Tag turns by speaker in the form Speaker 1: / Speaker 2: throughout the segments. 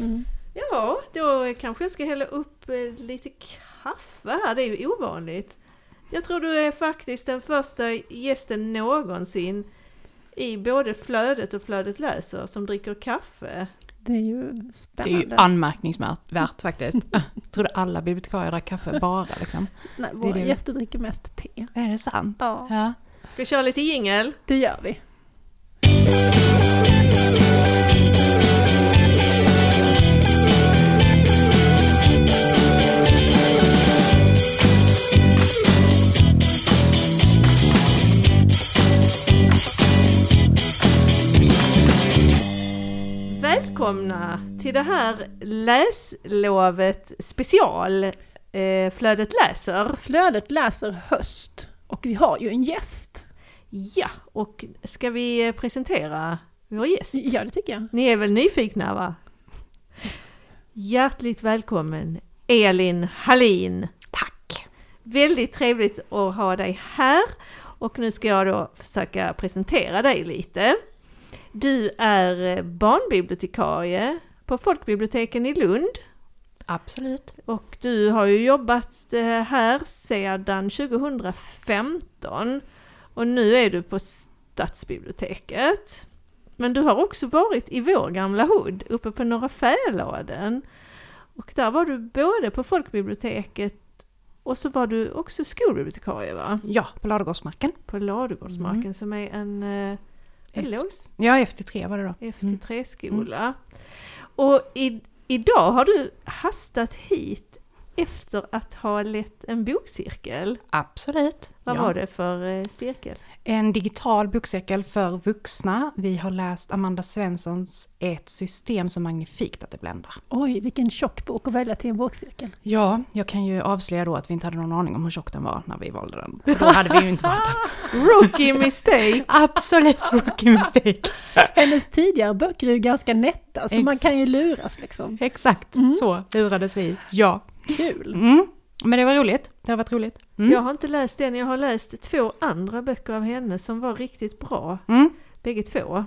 Speaker 1: Mm.
Speaker 2: Ja, då kanske jag ska hälla upp eh, lite kaffe här. Det är ju ovanligt. Jag tror du är faktiskt den första gästen någonsin i både Flödet och Flödet läser som dricker kaffe.
Speaker 1: Det är ju
Speaker 3: Det är
Speaker 1: spännande.
Speaker 3: ju anmärkningsvärt värt faktiskt. Jag trodde alla bibliotekarier drack kaffe bara liksom.
Speaker 1: Nej,
Speaker 3: det är
Speaker 1: våra
Speaker 3: det.
Speaker 1: gäster dricker mest te.
Speaker 3: Är det sant?
Speaker 1: Ja,
Speaker 3: Ja.
Speaker 2: Ska vi köra lite jingel?
Speaker 1: det gör vi.
Speaker 2: Välkomna till det här läslovet special eh, Flödet läser.
Speaker 1: Flödet läser höst och vi har ju en gäst.
Speaker 2: Ja, och ska vi presentera vår gäst?
Speaker 1: Ja, det tycker jag.
Speaker 2: Ni är väl nyfikna va? Hjärtligt välkommen Elin Hallin!
Speaker 3: Tack!
Speaker 2: Väldigt trevligt att ha dig här och nu ska jag då försöka presentera dig lite. Du är eh, barnbibliotekarie på folkbiblioteken i Lund
Speaker 3: Absolut.
Speaker 2: och du har ju jobbat eh, här sedan 2015 och nu är du på Stadsbiblioteket. Men du har också varit i vår gamla hood uppe på Norra Fäladen. Och där var du både på folkbiblioteket och så var du också skolbibliotekarie va?
Speaker 3: Ja, på Ladugårdsmarken.
Speaker 2: På Ladugårdsmarken
Speaker 3: Mm.
Speaker 2: som är en, eh, en
Speaker 3: Efter- Ja, FT3 var det då.
Speaker 2: FT3-skola. Och i, idag har du hastat hit efter att ha lett en bokcirkel.
Speaker 3: Absolut.
Speaker 2: Vad
Speaker 3: ja.
Speaker 2: var det för eh, cirkel?
Speaker 3: En digital bokcirkel för vuxna. Vi har läst Amanda Svenssons Ett system så magnifikt att det bländar.
Speaker 1: Oj, vilken tjock bok att välja till en bokcirkel.
Speaker 3: Ja, jag kan ju avslöja då att vi inte hade någon aning om hur tjock den var när vi valde den. Då hade vi ju inte valt den.
Speaker 2: Rookie mistake!
Speaker 3: Absolut rookie mistake.
Speaker 1: Hennes tidigare böcker är ju ganska nätta, så man
Speaker 3: Ex-
Speaker 1: kan ju luras liksom.
Speaker 3: Exakt,
Speaker 1: Mm.
Speaker 3: så lurades vi. Ja.
Speaker 1: Kul!
Speaker 3: Mm. Men det var roligt. Det har varit roligt. Mm.
Speaker 2: Jag har inte läst den, jag har läst två andra böcker av henne som var riktigt bra.
Speaker 3: Mm.
Speaker 2: Bägge två.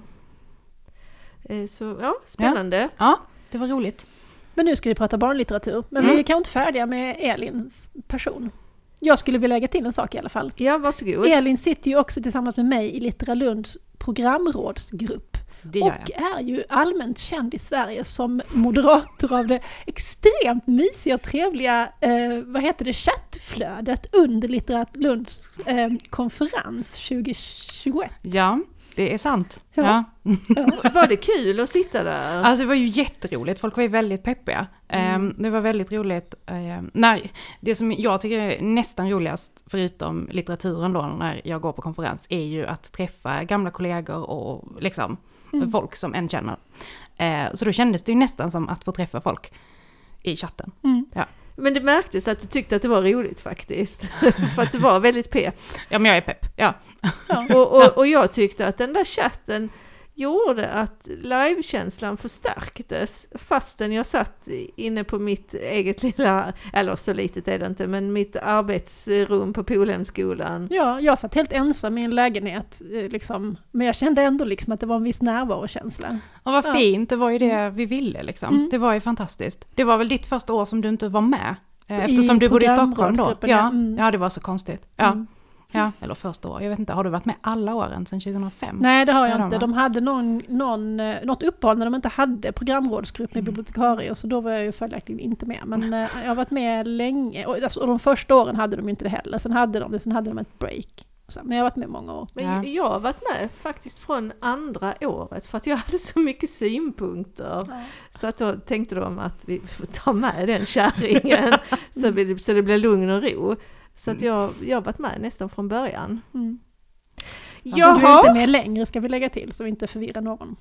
Speaker 2: Eh, Så ja, spännande.
Speaker 3: Ja, det var roligt.
Speaker 1: Men nu ska vi prata barnlitteratur, men
Speaker 3: Mm.
Speaker 1: vi är kanske inte färdiga med Elins person. Jag skulle vilja lägga till en sak i alla fall.
Speaker 2: Ja, varsågod.
Speaker 1: Elin sitter ju också tillsammans med mig i Littera Lunds programrådsgrupp
Speaker 3: Det gör
Speaker 1: och
Speaker 3: jag.
Speaker 1: är ju allmänt känd i Sverige som moderator av det extremt mysiga och trevliga, eh, vad heter det, chattflödet under Littera Lunds eh, konferens 2021.
Speaker 3: Ja, det är sant.
Speaker 1: Ja.
Speaker 3: Ja.
Speaker 2: Var det kul att sitta där?
Speaker 3: Alltså det var ju jätteroligt, folk var ju väldigt peppiga. Ehm, det var väldigt roligt. Um, nej, det som jag tycker är nästan roligast, förutom litteraturen då, när jag går på konferens, är ju att träffa gamla kollegor och liksom
Speaker 1: Mm.
Speaker 3: folk som en känner. Eh, så då kändes det ju nästan som att få träffa folk i chatten.
Speaker 1: Mm.
Speaker 2: Men det märktes att du tyckte att det var roligt faktiskt. För att du var väldigt pepp.
Speaker 3: Ja, men jag är pepp. Ja.
Speaker 2: Och, och, och jag tyckte att den där chatten gjorde att livekänslan förstärktes fastän jag satt inne på mitt eget lilla, eller så litet är det inte, men mitt arbetsrum på Polhemskolan.
Speaker 1: Ja, jag satt helt ensam i en lägenhet, eh, liksom. men jag kände ändå liksom att det var en viss närvarokänsla.
Speaker 3: Och vad
Speaker 1: Ja.
Speaker 3: fint, det var ju det vi ville liksom.
Speaker 1: Mm.
Speaker 3: Det var ju fantastiskt. Det var väl ditt första år som du inte var med? eh,
Speaker 1: I
Speaker 3: Eftersom du bodde i Stockholm då. ja.
Speaker 1: Mm.
Speaker 3: ja, det var så konstigt. Ja.
Speaker 1: Mm.
Speaker 3: Ja, eller första år. Jag vet inte, har du varit med alla åren sedan 2005?
Speaker 1: Nej, det har
Speaker 3: Ja,
Speaker 1: jag inte. De hade någon, någon, eh, något uppehåll när de inte hade programrådsgrupp med
Speaker 3: Mm.
Speaker 1: bibliotekarier, så då var jag ju följaktligen inte med. Men eh, jag har varit med länge, och, alltså, och de första åren hade de ju inte det heller. Sen hade de det, sen hade de ett break. Så, men jag har varit med många år.
Speaker 2: Men
Speaker 3: Ja.
Speaker 2: jag har varit med faktiskt från andra året för att jag hade så mycket synpunkter. Så att då tänkte de att vi får ta med den kärringen så, vi- så det blir lugn och ro. Så att jag, jag har varit med nästan från början.
Speaker 1: Mm. Du är inte med längre ska vi lägga till, så vi inte förvirrar någon.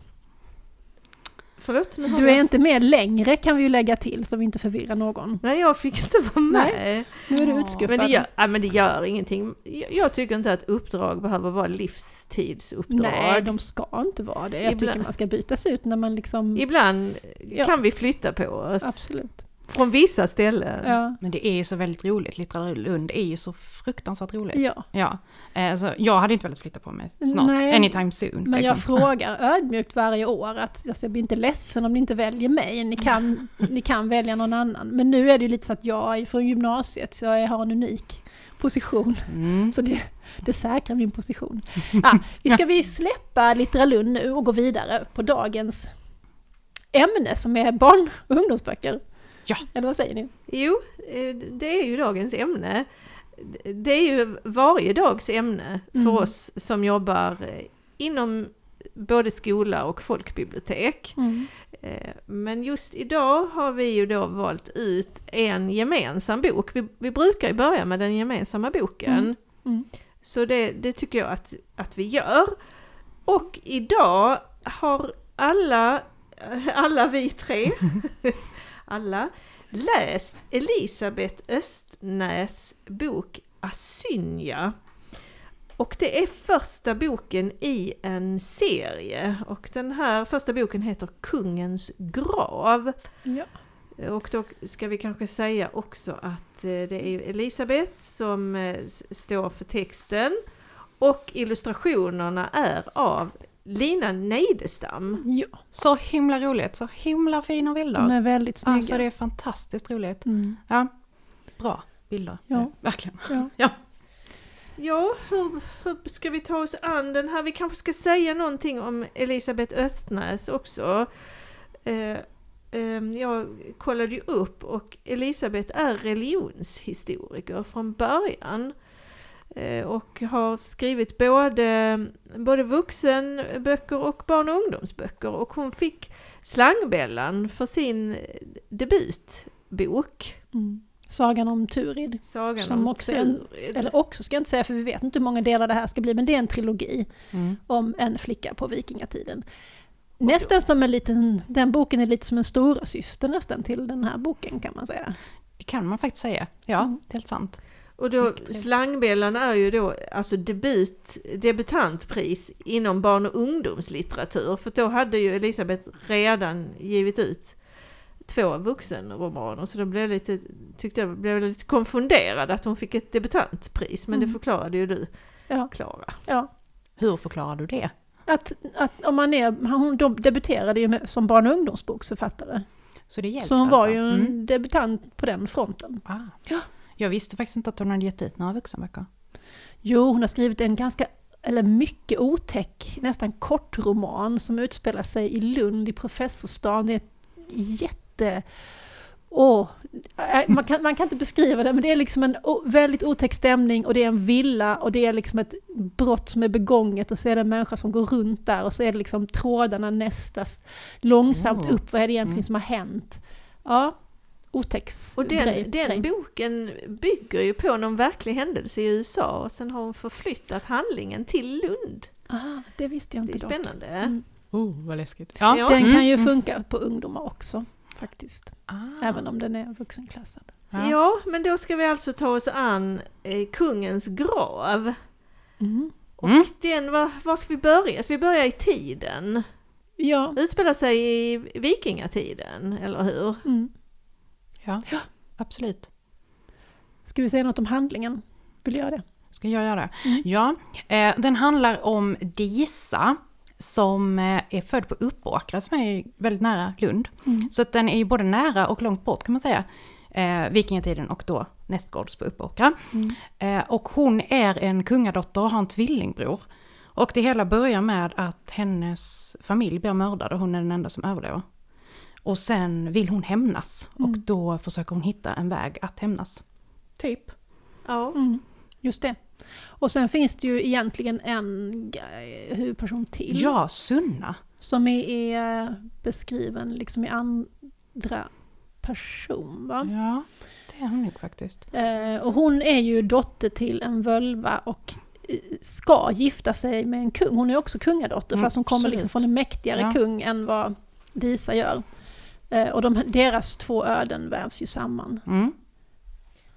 Speaker 2: Förlåt?
Speaker 1: Du är inte med längre kan vi ju lägga till, så vi inte förvirrar någon.
Speaker 2: Nej, jag fick inte vara med.
Speaker 1: Nu är du
Speaker 3: Ja.
Speaker 1: utskuffad.
Speaker 2: Men det, gör, ja, men det gör ingenting. Jag, jag tycker inte att uppdrag behöver vara livstidsuppdrag.
Speaker 1: Nej, de ska inte vara det. Jag
Speaker 2: Ibland-
Speaker 1: tycker man ska bytas ut när man liksom...
Speaker 2: Ibland
Speaker 1: Ja.
Speaker 2: kan vi flytta på oss.
Speaker 1: Absolut.
Speaker 2: Från vissa ställen.
Speaker 1: Ja.
Speaker 3: Men det är ju så väldigt roligt, Littra Lund är ju så fruktansvärt roligt.
Speaker 1: ja.
Speaker 3: Ja, eh, så jag hade inte velat flytta på mig snart,
Speaker 1: Nej,
Speaker 3: anytime soon.
Speaker 1: Men jag
Speaker 3: liksom.
Speaker 1: frågar ödmjukt varje år att alltså, jag blir inte ledsen om ni inte väljer mig. Ni kan, ni kan välja någon annan. Men nu är det ju lite så att jag är från gymnasiet så jag har en unik position.
Speaker 3: Mm.
Speaker 1: Så det, det säkrar min position. Ah, vi ska vi släppa Littra Lund nu och gå vidare på dagens ämne som är barn och ungdomsböcker.
Speaker 3: Ja.
Speaker 1: Eller vad säger ni?
Speaker 2: Jo, eh, det är ju dagens ämne. Det är ju varje dags ämne för
Speaker 1: Mm.
Speaker 2: oss som jobbar eh, inom både skola och folkbibliotek. Eh, Men just idag har vi ju då valt ut en gemensam bok. Vi, vi brukar ju börja med den gemensamma boken.
Speaker 1: Mm. Mm.
Speaker 2: Så det, det tycker jag att, att vi gör. Och idag har alla, alla vi tre, alla, läst Elisabeth Östnäs bok Asynja. Och det är första boken i en serie och den här första boken heter Kungens grav.
Speaker 1: Ja.
Speaker 2: Och då ska vi kanske säga också att eh, det är Elisabeth som eh, står för texten och illustrationerna är av Lina Neidestam.
Speaker 1: ja,
Speaker 3: Så himla roligt, så himla fina bilder.
Speaker 1: de är väldigt snygga.
Speaker 3: Alltså det är fantastiskt roligt.
Speaker 1: Mm.
Speaker 3: Ja, bra bilder.
Speaker 1: Ja.
Speaker 3: Verkligen.
Speaker 1: Ja.
Speaker 2: Ja, hur, hur ska vi ta oss an den här? Vi kanske ska säga någonting om Elisabeth Östnäs också. Eh, eh, jag kollade ju upp och Elisabeth är religionshistoriker från början. Eh, och har skrivit både, både vuxenböcker och barn och ungdomsböcker. Och hon fick Slangbällan för sin debutbok.
Speaker 1: Mm. Sagan om Turid.
Speaker 2: Sagan
Speaker 1: Som
Speaker 2: om
Speaker 1: också är en-
Speaker 2: Turid.
Speaker 1: Eller också ska jag inte säga för vi vet inte hur många delar det här ska bli men det är en trilogi
Speaker 3: Mm.
Speaker 1: om en flicka på vikingatiden. Nästan som en liten, den boken är lite som en stora syster nästan till den här boken kan man säga.
Speaker 3: Det kan man faktiskt säga. Ja,
Speaker 1: Mm.
Speaker 3: helt sant.
Speaker 2: Och då. Slangbällan är ju då alltså debut, debutantpris inom barn och ungdomslitteratur. För då hade ju Elisabeth redan givit ut två vuxenromaner. Så då blev jag lite, tyckte jag blev lite konfunderad att hon fick ett debutantpris. Men det
Speaker 1: Mm.
Speaker 2: förklarade ju du,
Speaker 1: Ja,
Speaker 2: Klara.
Speaker 1: ja.
Speaker 3: Hur förklarar du det?
Speaker 1: Att, att om man är, hon debuterade ju med, som barn och ungdomsboksförfattare.
Speaker 3: Så det
Speaker 1: Så hon var
Speaker 3: alltså?
Speaker 1: ju en
Speaker 3: Mm.
Speaker 1: debutant på den fronten.
Speaker 3: Ah.
Speaker 1: Ja.
Speaker 3: Jag visste faktiskt inte att hon hade gett ut några vuxenböcker.
Speaker 1: Jo, hon har skrivit en ganska, eller mycket otäck, nästan kortroman som utspelar sig i Lund i professorsstaden. Det är ett jätte... Åh, äh, man, kan, man kan inte beskriva det, men det är liksom en väldigt otäck stämning och det är en villa och det är liksom ett brott som är begånget och så är det en människa som går runt där och så är det liksom trådarna nästas långsamt upp. Vad är det egentligen
Speaker 3: Mm.
Speaker 1: som har hänt? Ja, otäck
Speaker 2: Och den,
Speaker 1: grej,
Speaker 2: den
Speaker 1: grej.
Speaker 2: boken bygger ju på någon verklig händelse i USA och sen har hon förflyttat handlingen till Lund.
Speaker 1: Ah, det visste jag
Speaker 2: Det är
Speaker 1: inte
Speaker 2: spännande.
Speaker 1: Mm.
Speaker 3: Oh, vad läskigt.
Speaker 2: Ja.
Speaker 1: Den
Speaker 3: Mm,
Speaker 1: kan ju
Speaker 3: mm.
Speaker 1: funka på ungdomar också, faktiskt.
Speaker 3: Ah.
Speaker 1: Även om den är vuxenklassad.
Speaker 3: Ja.
Speaker 2: Ja, men då ska vi alltså ta oss an eh, kungens grav.
Speaker 1: Mm.
Speaker 2: Och
Speaker 3: Mm.
Speaker 2: den, var, var ska vi börja? Ska vi börja i tiden?
Speaker 1: Ja.
Speaker 2: Utspelar sig i vikingatiden, eller hur?
Speaker 1: Mm.
Speaker 3: Ja,
Speaker 1: Ja.
Speaker 3: absolut.
Speaker 1: Ska vi säga något om handlingen? Vill du göra det?
Speaker 3: Ska jag göra det?
Speaker 1: Mm.
Speaker 3: Ja, eh, den handlar om Disa som eh, är född på Uppåkra som är väldigt nära Lund.
Speaker 1: Mm.
Speaker 3: Så att den är ju både nära och långt bort kan man säga. Eh, vikingatiden och då nästgårds på Uppåkra.
Speaker 1: Mm.
Speaker 3: Eh, och hon är en kungadotter och har en tvillingbror. Och det hela börjar med att hennes familj blir mördad och hon är den enda som överlever. Och sen vill hon hämnas och
Speaker 1: Mm.
Speaker 3: då försöker hon hitta en väg att hämnas. Typ.
Speaker 2: Ja.
Speaker 1: Mm. Just det. Och sen finns det ju egentligen en huvudperson till.
Speaker 3: Ja, Sunna.
Speaker 1: Som är, är beskriven liksom i andra person. Va?
Speaker 3: Ja, det är hon nog faktiskt.
Speaker 1: Eh, och hon är ju dotter till en völva och ska gifta sig med en kung. Hon är också kungadotter
Speaker 3: Mm,
Speaker 1: fast hon kommer liksom från en mäktigare
Speaker 3: Ja.
Speaker 1: kung än vad Disa gör. Eh, och de, deras två öden vävs ju samman.
Speaker 3: Mm.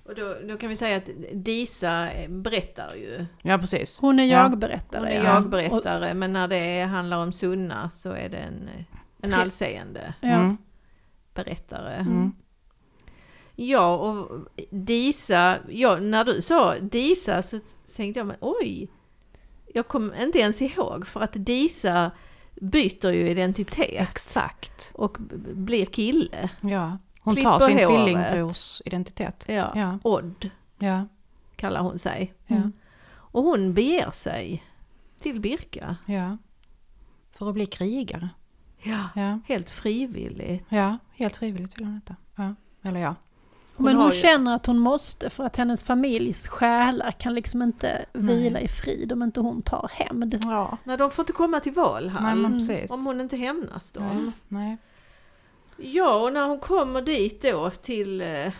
Speaker 2: Och då, då kan vi säga att Disa berättar ju.
Speaker 3: Ja, precis.
Speaker 1: Hon är
Speaker 3: Ja.
Speaker 1: jag-berättare.
Speaker 2: Hon är
Speaker 1: ja.
Speaker 2: jag-berättare, men när det handlar om Sunna så är det en, en allseende
Speaker 1: Ja.
Speaker 3: Mm.
Speaker 2: berättare.
Speaker 3: Mm.
Speaker 2: Ja, och Disa, ja, när du sa Disa så tänkte jag, men oj! Jag kom inte ens ihåg för att Disa byter ju identitet
Speaker 3: Exakt.
Speaker 2: och blir kille.
Speaker 3: Ja. Hon
Speaker 2: Klipper
Speaker 3: tar sin
Speaker 2: håret.
Speaker 3: tvillingbrors identitet.
Speaker 2: Ja,
Speaker 3: Ja.
Speaker 2: Odd
Speaker 3: Ja.
Speaker 2: kallar hon sig.
Speaker 3: Ja.
Speaker 1: Mm.
Speaker 2: Och hon beger sig till Birka.
Speaker 3: ja. För att bli krigare.
Speaker 2: Ja.
Speaker 3: Ja.
Speaker 2: Helt frivilligt.
Speaker 3: Ja, helt frivilligt vill hon detta. Ja. Eller ja.
Speaker 2: Hon
Speaker 1: Men hon
Speaker 2: ju-
Speaker 1: känner att hon måste för att hennes familjs själar kan liksom inte vila i frid om inte hon tar hämnd.
Speaker 3: Ja.
Speaker 2: När de får inte komma till
Speaker 3: Nej,
Speaker 2: Valhall.
Speaker 3: men precis.
Speaker 2: Om hon inte hämnas dem.
Speaker 3: Nej. Nej.
Speaker 2: Ja, och när hon kommer dit då till, eh,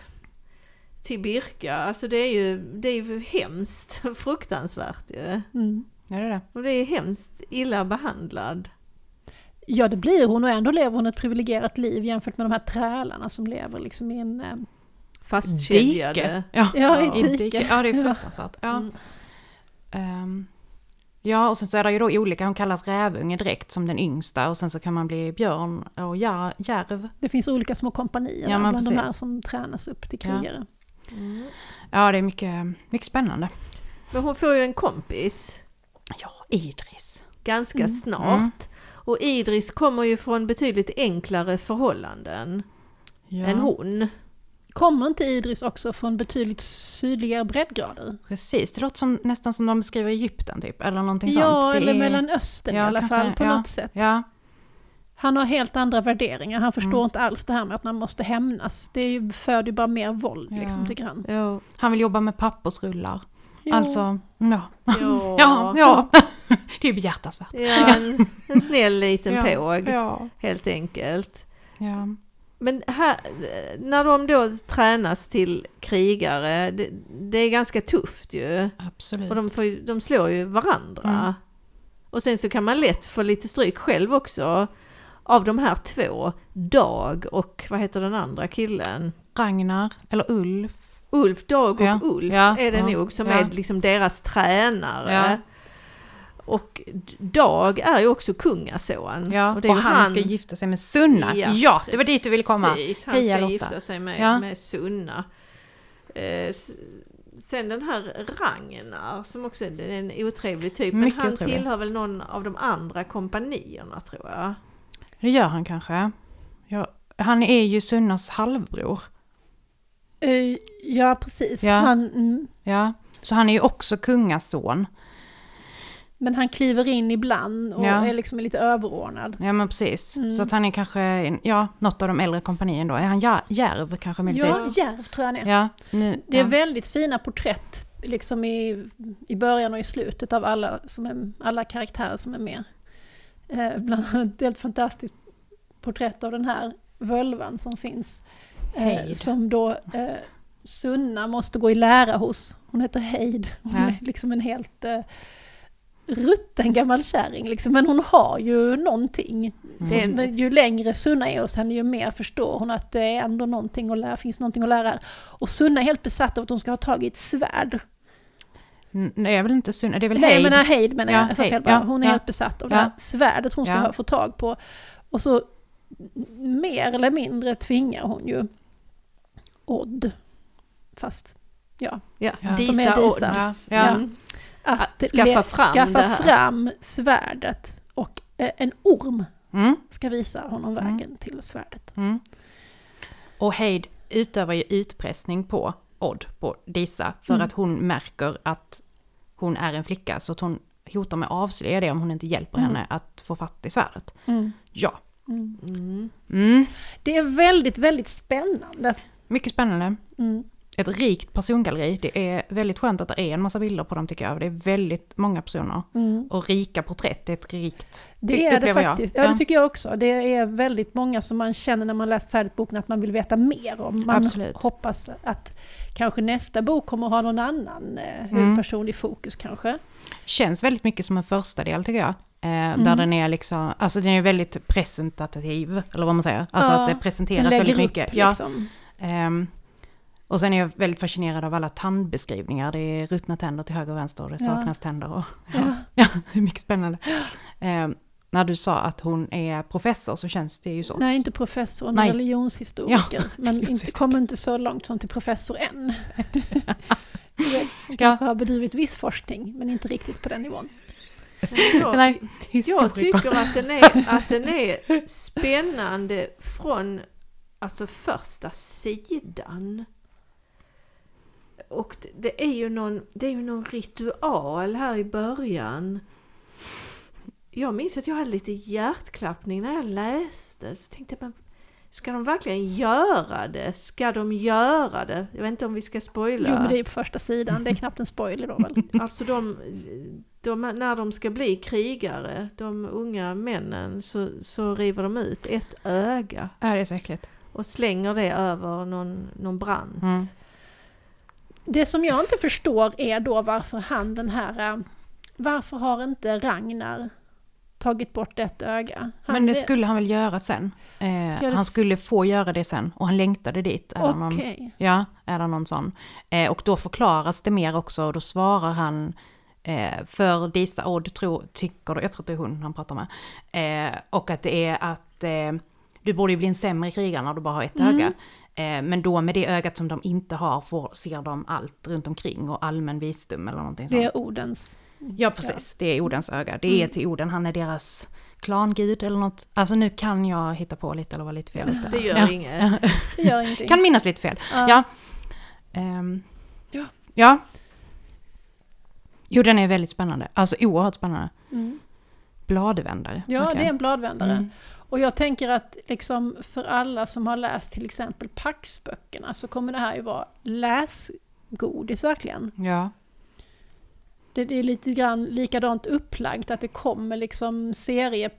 Speaker 2: till Birka, alltså det är ju, det är ju hemskt, fruktansvärt ju.
Speaker 1: Mm.
Speaker 3: Är det det?
Speaker 2: Och det är hemskt illa behandlad.
Speaker 1: Ja det blir hon och ändå lever hon ett privilegierat liv jämfört med de här trälarna som lever liksom i en...
Speaker 2: Fastkedjade.
Speaker 3: Ja.
Speaker 1: Ja,
Speaker 2: i
Speaker 1: dike.
Speaker 3: Ja, det är
Speaker 1: Ja.
Speaker 3: fruktansvärt. Ja.
Speaker 2: Mm.
Speaker 3: Ehm, ja, och sen så är det ju då olika. Hon kallas rävunge direkt som den yngsta och sen så kan man bli björn och jär, järv.
Speaker 1: Det finns olika små kompanier
Speaker 3: Ja,
Speaker 1: bland de här
Speaker 3: precis.
Speaker 1: som tränas upp till
Speaker 3: Ja.
Speaker 1: krigare.
Speaker 2: Mm.
Speaker 3: Ja, det är mycket, mycket spännande.
Speaker 2: Men hon får ju en kompis
Speaker 3: Ja, Idris.
Speaker 2: ganska
Speaker 1: Mm.
Speaker 2: snart. Och Idris kommer ju från betydligt enklare förhållanden
Speaker 3: Ja,
Speaker 2: än hon.
Speaker 1: Kommer inte Idris också från betydligt sydligare breddgrader?
Speaker 3: Precis, det låter som, nästan som de beskriver Egypten typ, eller någonting
Speaker 1: Ja,
Speaker 3: sånt. Det
Speaker 1: eller
Speaker 3: är-
Speaker 1: Mellanöstern
Speaker 3: Ja,
Speaker 1: i alla
Speaker 3: kanske,
Speaker 1: fall på
Speaker 3: ja.
Speaker 1: något sätt.
Speaker 3: Ja,
Speaker 1: Han har helt andra värderingar, han förstår
Speaker 3: Mm.
Speaker 1: inte alls det här med att man måste hämnas. Det föder ju bara mer våld
Speaker 3: Ja.
Speaker 1: liksom, tycker han.
Speaker 2: Ja.
Speaker 3: han vill jobba med pappersrullar.
Speaker 1: Jo.
Speaker 3: Alltså, ja.
Speaker 2: Ja.
Speaker 3: Ja, ja. Det är behjärtansvärt.
Speaker 2: Ja, en, en snäll liten
Speaker 3: Ja,
Speaker 2: påg
Speaker 3: Ja.
Speaker 2: helt enkelt.
Speaker 3: ja.
Speaker 2: Men här, när de då tränas till krigare, det, det är ganska tufft ju.
Speaker 3: Absolut.
Speaker 2: Och de, får, de slår ju varandra.
Speaker 3: Mm.
Speaker 2: Och sen så kan man lätt få lite stryk själv också. Av de här två, Dag och vad heter den andra killen?
Speaker 3: Ragnar, eller Ulf.
Speaker 2: Ulf, Dag och
Speaker 3: Ja,
Speaker 2: Ulf
Speaker 3: ja,
Speaker 2: är det
Speaker 3: ja,
Speaker 2: nog som
Speaker 3: ja.
Speaker 2: är liksom deras tränare.
Speaker 3: Ja.
Speaker 2: Och Dag är ju också kungason.
Speaker 3: Ja, och,
Speaker 2: det är ju
Speaker 3: han, ska gifta sig med Sunna. Ja, det var dit du ville komma.
Speaker 2: Precis, han
Speaker 3: Heja
Speaker 2: ska
Speaker 3: Lotta.
Speaker 2: gifta sig med,
Speaker 3: Ja.
Speaker 2: med Sunna. Eh, sen den här Ragnar som också är en otrevlig typ. Men
Speaker 3: Mycket
Speaker 2: han
Speaker 3: otrevlig.
Speaker 2: tillhör väl någon av de andra kompanierna tror jag.
Speaker 3: Det gör han kanske. Ja, han är ju Sunnas halvbror.
Speaker 1: Eh, ja, precis.
Speaker 3: Ja.
Speaker 1: Han, mm,
Speaker 3: Ja, så han är ju också kungason.
Speaker 1: Men han kliver in ibland och
Speaker 3: Ja.
Speaker 1: är liksom lite överordnad.
Speaker 3: Ja men precis.
Speaker 1: Mm.
Speaker 3: Så att han är kanske, ja, något av de äldre kompanien då. Är han ja, järv kanske
Speaker 1: Ja,
Speaker 3: möjligtvis?
Speaker 1: djärv tror jag han är.
Speaker 3: Ja, nu,
Speaker 1: Det är
Speaker 3: ja.
Speaker 1: väldigt fina porträtt liksom i, i början och i slutet av alla, som är, alla karaktärer som är med. Eh, bland annat ett helt fantastiskt porträtt av den här völvan som finns. Eh, som då eh, Sunna måste gå i lära hos. Hon heter Heid. Hon
Speaker 3: Ja.
Speaker 1: är liksom en helt eh, rutten gammal kärring liksom. Men hon har ju någonting.
Speaker 3: Mm.
Speaker 1: Så, ju längre Sunna är hos henne ju mer förstår hon att det är ändå någonting att lära, finns någonting att lära. här. Och Sunna är helt besatt av att hon ska ha tag i ett svärd.
Speaker 3: Nej, är väl inte Sunna, det är väl
Speaker 1: Nej,
Speaker 3: Heid?
Speaker 1: men nej, Heid menar jag.
Speaker 3: Ja,
Speaker 1: jag sa
Speaker 3: Heid,
Speaker 1: fel bara.
Speaker 3: ja,
Speaker 1: Hon är
Speaker 3: ja.
Speaker 1: helt besatt av
Speaker 3: Ja.
Speaker 1: det här svärdet hon ska
Speaker 3: Ja.
Speaker 1: ha, få tag på. Och så mer eller mindre tvingar hon ju Odd, fast ja,
Speaker 2: Ja,
Speaker 3: Ja.
Speaker 2: Disa
Speaker 1: Som är Disa.
Speaker 3: Ja,
Speaker 1: Ja.
Speaker 2: Mm.
Speaker 1: att,
Speaker 2: skaffa fram
Speaker 1: skaffa fram svärdet. Och eh, en orm
Speaker 3: Mm,
Speaker 1: ska visa honom
Speaker 3: Mm.
Speaker 1: vägen till svärdet.
Speaker 3: mm. Och Heid utövar ju utpressning på Odd, på Disa, för
Speaker 1: Mm.
Speaker 3: att hon märker att hon är en flicka, så att hon hotar med att avslöja det om hon inte hjälper
Speaker 1: Mm.
Speaker 3: henne att få fatt i svärdet. Ja.
Speaker 1: Mm.
Speaker 2: Mm.
Speaker 3: Mm.
Speaker 1: Det är väldigt, väldigt spännande.
Speaker 3: Mycket spännande.
Speaker 1: Mm.
Speaker 3: Ett rikt persongalleri. Det är väldigt skönt att det är en massa bilder på dem tycker jag. Det är väldigt många personer.
Speaker 1: Mm.
Speaker 3: Och rika porträtt, det är ett rikt...
Speaker 1: Det är det faktiskt.
Speaker 3: Jag.
Speaker 1: Ja, det tycker jag också. Det är väldigt många som man känner när man läst färdigt boken att man vill veta mer om. Man
Speaker 3: Absolut.
Speaker 1: hoppas att kanske nästa bok kommer att ha någon annan eh,
Speaker 3: Mm.
Speaker 1: huvudperson i fokus kanske.
Speaker 3: Känns väldigt mycket som en första del tycker jag. Eh,
Speaker 1: Mm.
Speaker 3: Där den är liksom, alltså den är väldigt presentativ, eller vad man säger. Alltså
Speaker 1: Ja,
Speaker 3: att det presenteras väldigt
Speaker 1: upp
Speaker 3: mycket. Ja,
Speaker 1: liksom.
Speaker 3: ehm, och sen är jag väldigt fascinerad av alla tandbeskrivningar. Det är ruttna tänder till höger och vänster och det
Speaker 1: Ja.
Speaker 3: saknas tänder. Och,
Speaker 1: Ja.
Speaker 3: ja, det är mycket spännande. Ehm, när du sa att hon är professor så känns det ju så.
Speaker 1: Nej, inte professor, en
Speaker 3: Nej.
Speaker 1: religionshistoriker.
Speaker 3: Ja,
Speaker 1: men inte, kommer inte så långt som till professor än. Du
Speaker 3: Ja.
Speaker 1: kanske har bedrivit viss forskning, men inte riktigt på den nivån.
Speaker 2: Jag,
Speaker 3: Nej,
Speaker 2: jag tycker att den, är, att den är spännande från alltså första sidan. Och det- är ju någon, det är ju någon ritual här i början. Jag minns att jag hade lite hjärtklappning när jag läste. Så tänkte jag, men ska de verkligen göra det? Ska de göra det? Jag vet inte om vi ska spoila.
Speaker 1: Jo, men det är ju på första sidan, det är knappt en spoiler då väl?
Speaker 2: Alltså de, de, när de ska bli krigare, de unga männen, så, så river de ut ett öga
Speaker 3: Ja, det är så äckligt.
Speaker 2: och slänger det över någon, någon brant.
Speaker 3: Mm.
Speaker 1: Det som jag inte förstår är då varför han den här... äh, Varför har inte Ragnar tagit bort ett öga? Han,
Speaker 3: Men det skulle han väl göra sen. Eh,
Speaker 1: det
Speaker 3: han skulle få göra det sen och han längtade dit. Är det någon, ja, är det någon sån. Eh, och då förklaras det mer också och då svarar han eh, för Disa Odd tror, tycker, jag tror att det är hon han pratar med. Eh, och att det är att eh, du borde ju bli en sämre krigare när du bara har ett
Speaker 1: Mm.
Speaker 3: öga. Eh, men då med det ögat som de inte har får, ser de allt runt omkring och allmän visdom eller någonting sånt.
Speaker 1: Det är Odens...
Speaker 3: Ja, precis. Det är Odens öga. Det är
Speaker 1: Mm.
Speaker 3: till Oden. Han är deras klangud eller något. Alltså nu kan jag hitta på lite eller vara lite fel. Lite.
Speaker 2: Det gör
Speaker 3: ja.
Speaker 2: inget.
Speaker 1: Det gör ingenting.
Speaker 3: Kan minnas lite fel.
Speaker 1: Ja.
Speaker 3: Ja. Ehm,
Speaker 1: Ja.
Speaker 3: ja. Jo, den är väldigt spännande. Alltså oerhört spännande.
Speaker 1: Mm.
Speaker 3: Bladvändare.
Speaker 1: Ja, det är en bladvändare.
Speaker 3: Mm.
Speaker 1: Och jag tänker att liksom för alla som har läst till exempel Paxböckerna så kommer det här ju vara läsgodis verkligen.
Speaker 3: Ja.
Speaker 1: Det, det är lite grann likadant upplagt att det kommer liksom serie...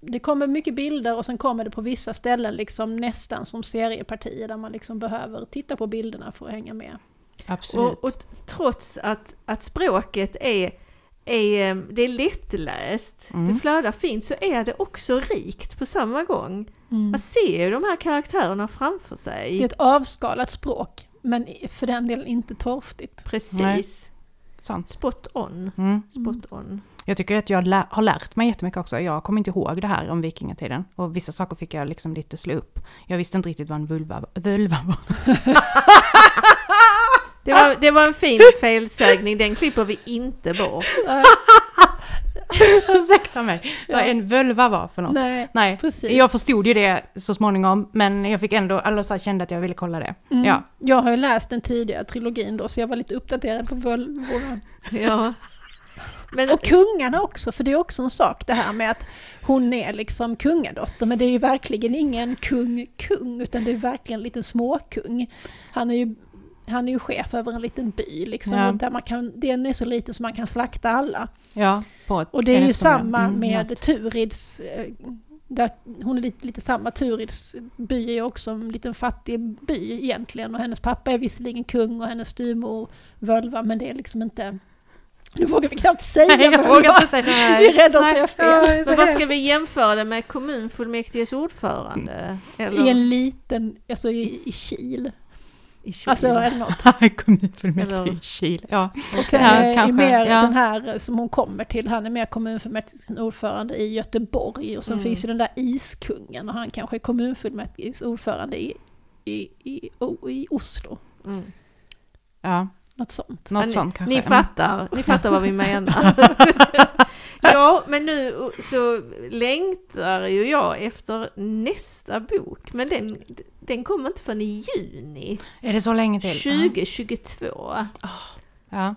Speaker 1: Det kommer mycket bilder och sen kommer det på vissa ställen liksom nästan som seriepartier där man liksom behöver titta på bilderna för att hänga med.
Speaker 3: Absolut.
Speaker 2: Och, och trots att, att språket är, är, det är lättläst,
Speaker 3: Mm.
Speaker 2: det flödar fint, så är det också rikt på samma gång. Man ser ju de här karaktärerna framför sig.
Speaker 1: Det är ett avskalat språk, men för den delen inte torftigt.
Speaker 2: Precis.
Speaker 3: Sant.
Speaker 2: Spot on.
Speaker 3: Mm.
Speaker 2: Spot on.
Speaker 3: Jag tycker att jag lä- har lärt mig jättemycket också. Jag kommer inte ihåg det här om vikingatiden. Och vissa saker fick jag liksom lite slå upp. Jag visste inte riktigt vad en vulva, vulva var.
Speaker 2: Det var, det var en fin felsägning, den klipper vi inte bort.
Speaker 3: Ursäkta mig.
Speaker 1: Ja.
Speaker 3: Vad en vulva var för något.
Speaker 1: Nej,
Speaker 3: Nej,
Speaker 1: precis.
Speaker 3: jag förstod ju det så småningom, men jag fick ändå, eller så här, kände att jag ville kolla det.
Speaker 1: Mm.
Speaker 3: Ja.
Speaker 1: Jag har ju läst den tidigare trilogin då, så jag var lite uppdaterad på vulvorna.
Speaker 2: Ja. Men,
Speaker 1: Och kungarna också, för det är också en sak det här med att hon är liksom kungadotter, men det är ju verkligen ingen kung-kung, utan det är verkligen en liten småkung. Han är ju, han är ju chef över en liten by liksom,
Speaker 3: Ja.
Speaker 1: där man kan, den är så liten så man kan slakta alla.
Speaker 3: Ja, ett,
Speaker 1: Och det är ju samma
Speaker 3: Mm,
Speaker 1: med
Speaker 3: natt.
Speaker 1: Turids, eh, där, hon är lite, lite samma, Turids by är ju också en liten fattig by egentligen, och hennes pappa är visserligen kung och hennes styvmor völva, men det är liksom inte... Nu vågar vi knappt säga
Speaker 3: Nej, jag vågar inte säga
Speaker 1: Vi är rädda att säga fel.
Speaker 3: det
Speaker 2: men vad ska vi jämföra det med kommunfullmäktiges ordförande? Eller
Speaker 1: I en liten, alltså i, i Kil.
Speaker 2: I Kil?
Speaker 1: Alltså eller något.
Speaker 3: Kommunfullmäktige
Speaker 2: Eller-
Speaker 3: i Kil, ja.
Speaker 1: Och sen
Speaker 3: Ja,
Speaker 1: är,
Speaker 3: kanske,
Speaker 1: mer
Speaker 3: ja.
Speaker 1: den här som hon kommer till, han är mer kommunfullmäktiges ordförande i Göteborg och sen
Speaker 2: Mm.
Speaker 1: finns ju den där iskungen och han kanske är kommunfullmäktiges ordförande i, i, i, i Oslo.
Speaker 2: Mm.
Speaker 3: ja.
Speaker 1: Något sånt.
Speaker 3: Något
Speaker 2: ni,
Speaker 3: sånt kanske.
Speaker 2: Ni fattar, ni fattar vad vi menar. ja, men nu så längtar ju jag efter nästa bok, men den, den kommer inte förrän i juni
Speaker 3: Är det så länge till?
Speaker 2: 2022.
Speaker 3: Ja.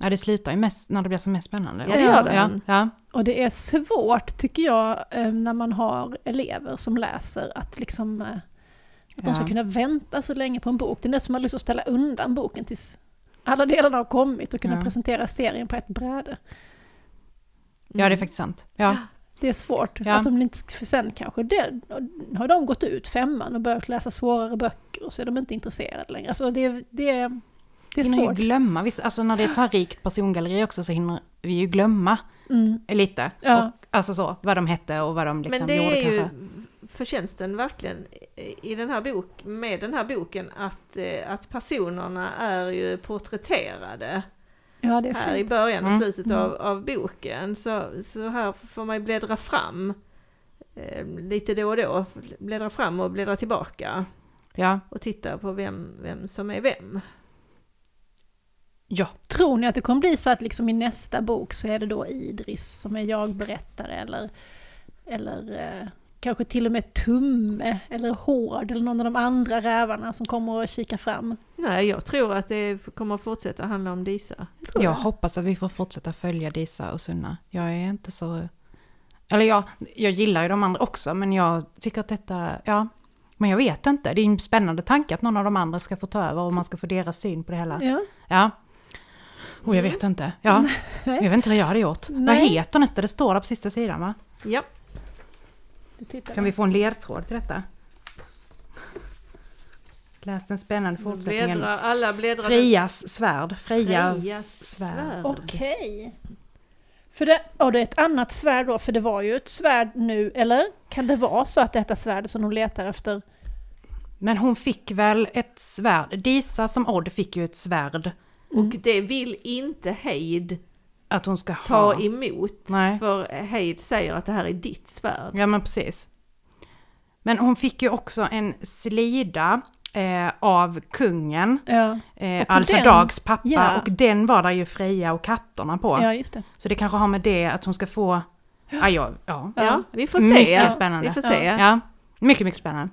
Speaker 3: Ja, det slutar ju mest när det blir som mest spännande.
Speaker 2: Ja, det gör det.
Speaker 3: Ja, ja.
Speaker 1: Och det är svårt tycker jag eh, när man har elever som läser att liksom eh, att de ska kunna vänta så länge på en bok. Det är nästan som man har lust att ställa undan boken tills alla delarna har kommit och kunna
Speaker 3: Ja.
Speaker 1: presentera serien på ett bräde.
Speaker 3: Ja, det är faktiskt sant. Ja.
Speaker 1: Det är svårt.
Speaker 3: Ja.
Speaker 1: Att de inte, för sen kanske det, har de gått ut femman och börjat läsa svårare böcker och så är de inte intresserade längre. Alltså det, det, det är
Speaker 3: hinner ju
Speaker 1: svårt.
Speaker 3: glömma, alltså när det är ett så här rikt persongalleri också så hinner vi ju glömma
Speaker 1: Mm.
Speaker 3: lite.
Speaker 1: Ja.
Speaker 3: Och, alltså så, vad de hette och vad de liksom
Speaker 2: Men det
Speaker 3: gjorde
Speaker 2: är ju
Speaker 3: kanske.
Speaker 2: förtjänsten verkligen i den här bok, med den här boken att, eh, att personerna är ju porträtterade.
Speaker 1: Ja, det är
Speaker 2: här i
Speaker 1: fint.
Speaker 2: början och
Speaker 3: Mm.
Speaker 2: slutet av, av boken. Så, så här får man ju bläddra fram eh, lite då och då. Bläddra fram och bläddra tillbaka.
Speaker 3: Ja,
Speaker 2: Och titta på vem, vem som är vem.
Speaker 3: ja.
Speaker 1: Tror ni att det kommer bli så att liksom i nästa bok så är det då Idris som är jag-berättare eller, eller eh, kanske till och med Tumme eller Hård eller någon av de andra rävarna som kommer att kika fram?
Speaker 2: Nej, jag tror att det kommer att fortsätta handla om Disa.
Speaker 1: Jag
Speaker 3: Jag hoppas att vi får fortsätta följa Disa och Sunna. Jag är inte så... Eller jag, jag gillar ju de andra också, men jag tycker att detta... Ja, men jag vet inte. Det är en spännande tanke att någon av de andra ska få ta över och man ska få deras syn på det hela.
Speaker 1: Ja.
Speaker 3: Ja. Och jag vet inte. Ja, jag vet inte vad jag hade gjort. Vad
Speaker 1: Nej.
Speaker 3: heter nästa? Det står där på sista sidan va?
Speaker 2: Ja,
Speaker 3: Kan
Speaker 1: vi.
Speaker 3: få en ledtråd till detta? Läs den spännande fortsättningen.
Speaker 2: bläddra, alla bläddrar.
Speaker 3: Frias svärd. Frias,
Speaker 2: Frejas
Speaker 3: svärd.
Speaker 2: svärd.
Speaker 1: Okej. För det, och det är ett annat svärd då, för det var ju ett svärd nu, eller? Kan det vara så att detta svärd som de letar efter,
Speaker 3: Men hon fick väl ett svärd? Disa som Odd fick ju ett svärd.
Speaker 2: Och det vill inte Heid
Speaker 3: Att hon ska
Speaker 2: ta
Speaker 3: ha.
Speaker 2: emot.
Speaker 3: Nej.
Speaker 2: För Heid säger att det här är ditt svärd.
Speaker 3: Ja men precis. Men hon fick ju också en slida eh, av kungen.
Speaker 1: ja,
Speaker 3: Eh, alltså
Speaker 1: den-
Speaker 3: Dags pappa.
Speaker 1: ja.
Speaker 3: Och den var där ju Freja och katterna på.
Speaker 1: ja just det.
Speaker 3: Så det kanske har med det att hon ska få... Ja, ja, ja.
Speaker 2: Ja, vi får se.
Speaker 3: Mycket
Speaker 2: Ja,
Speaker 3: spännande.
Speaker 2: Vi får se.
Speaker 3: ja. Mycket, mycket spännande.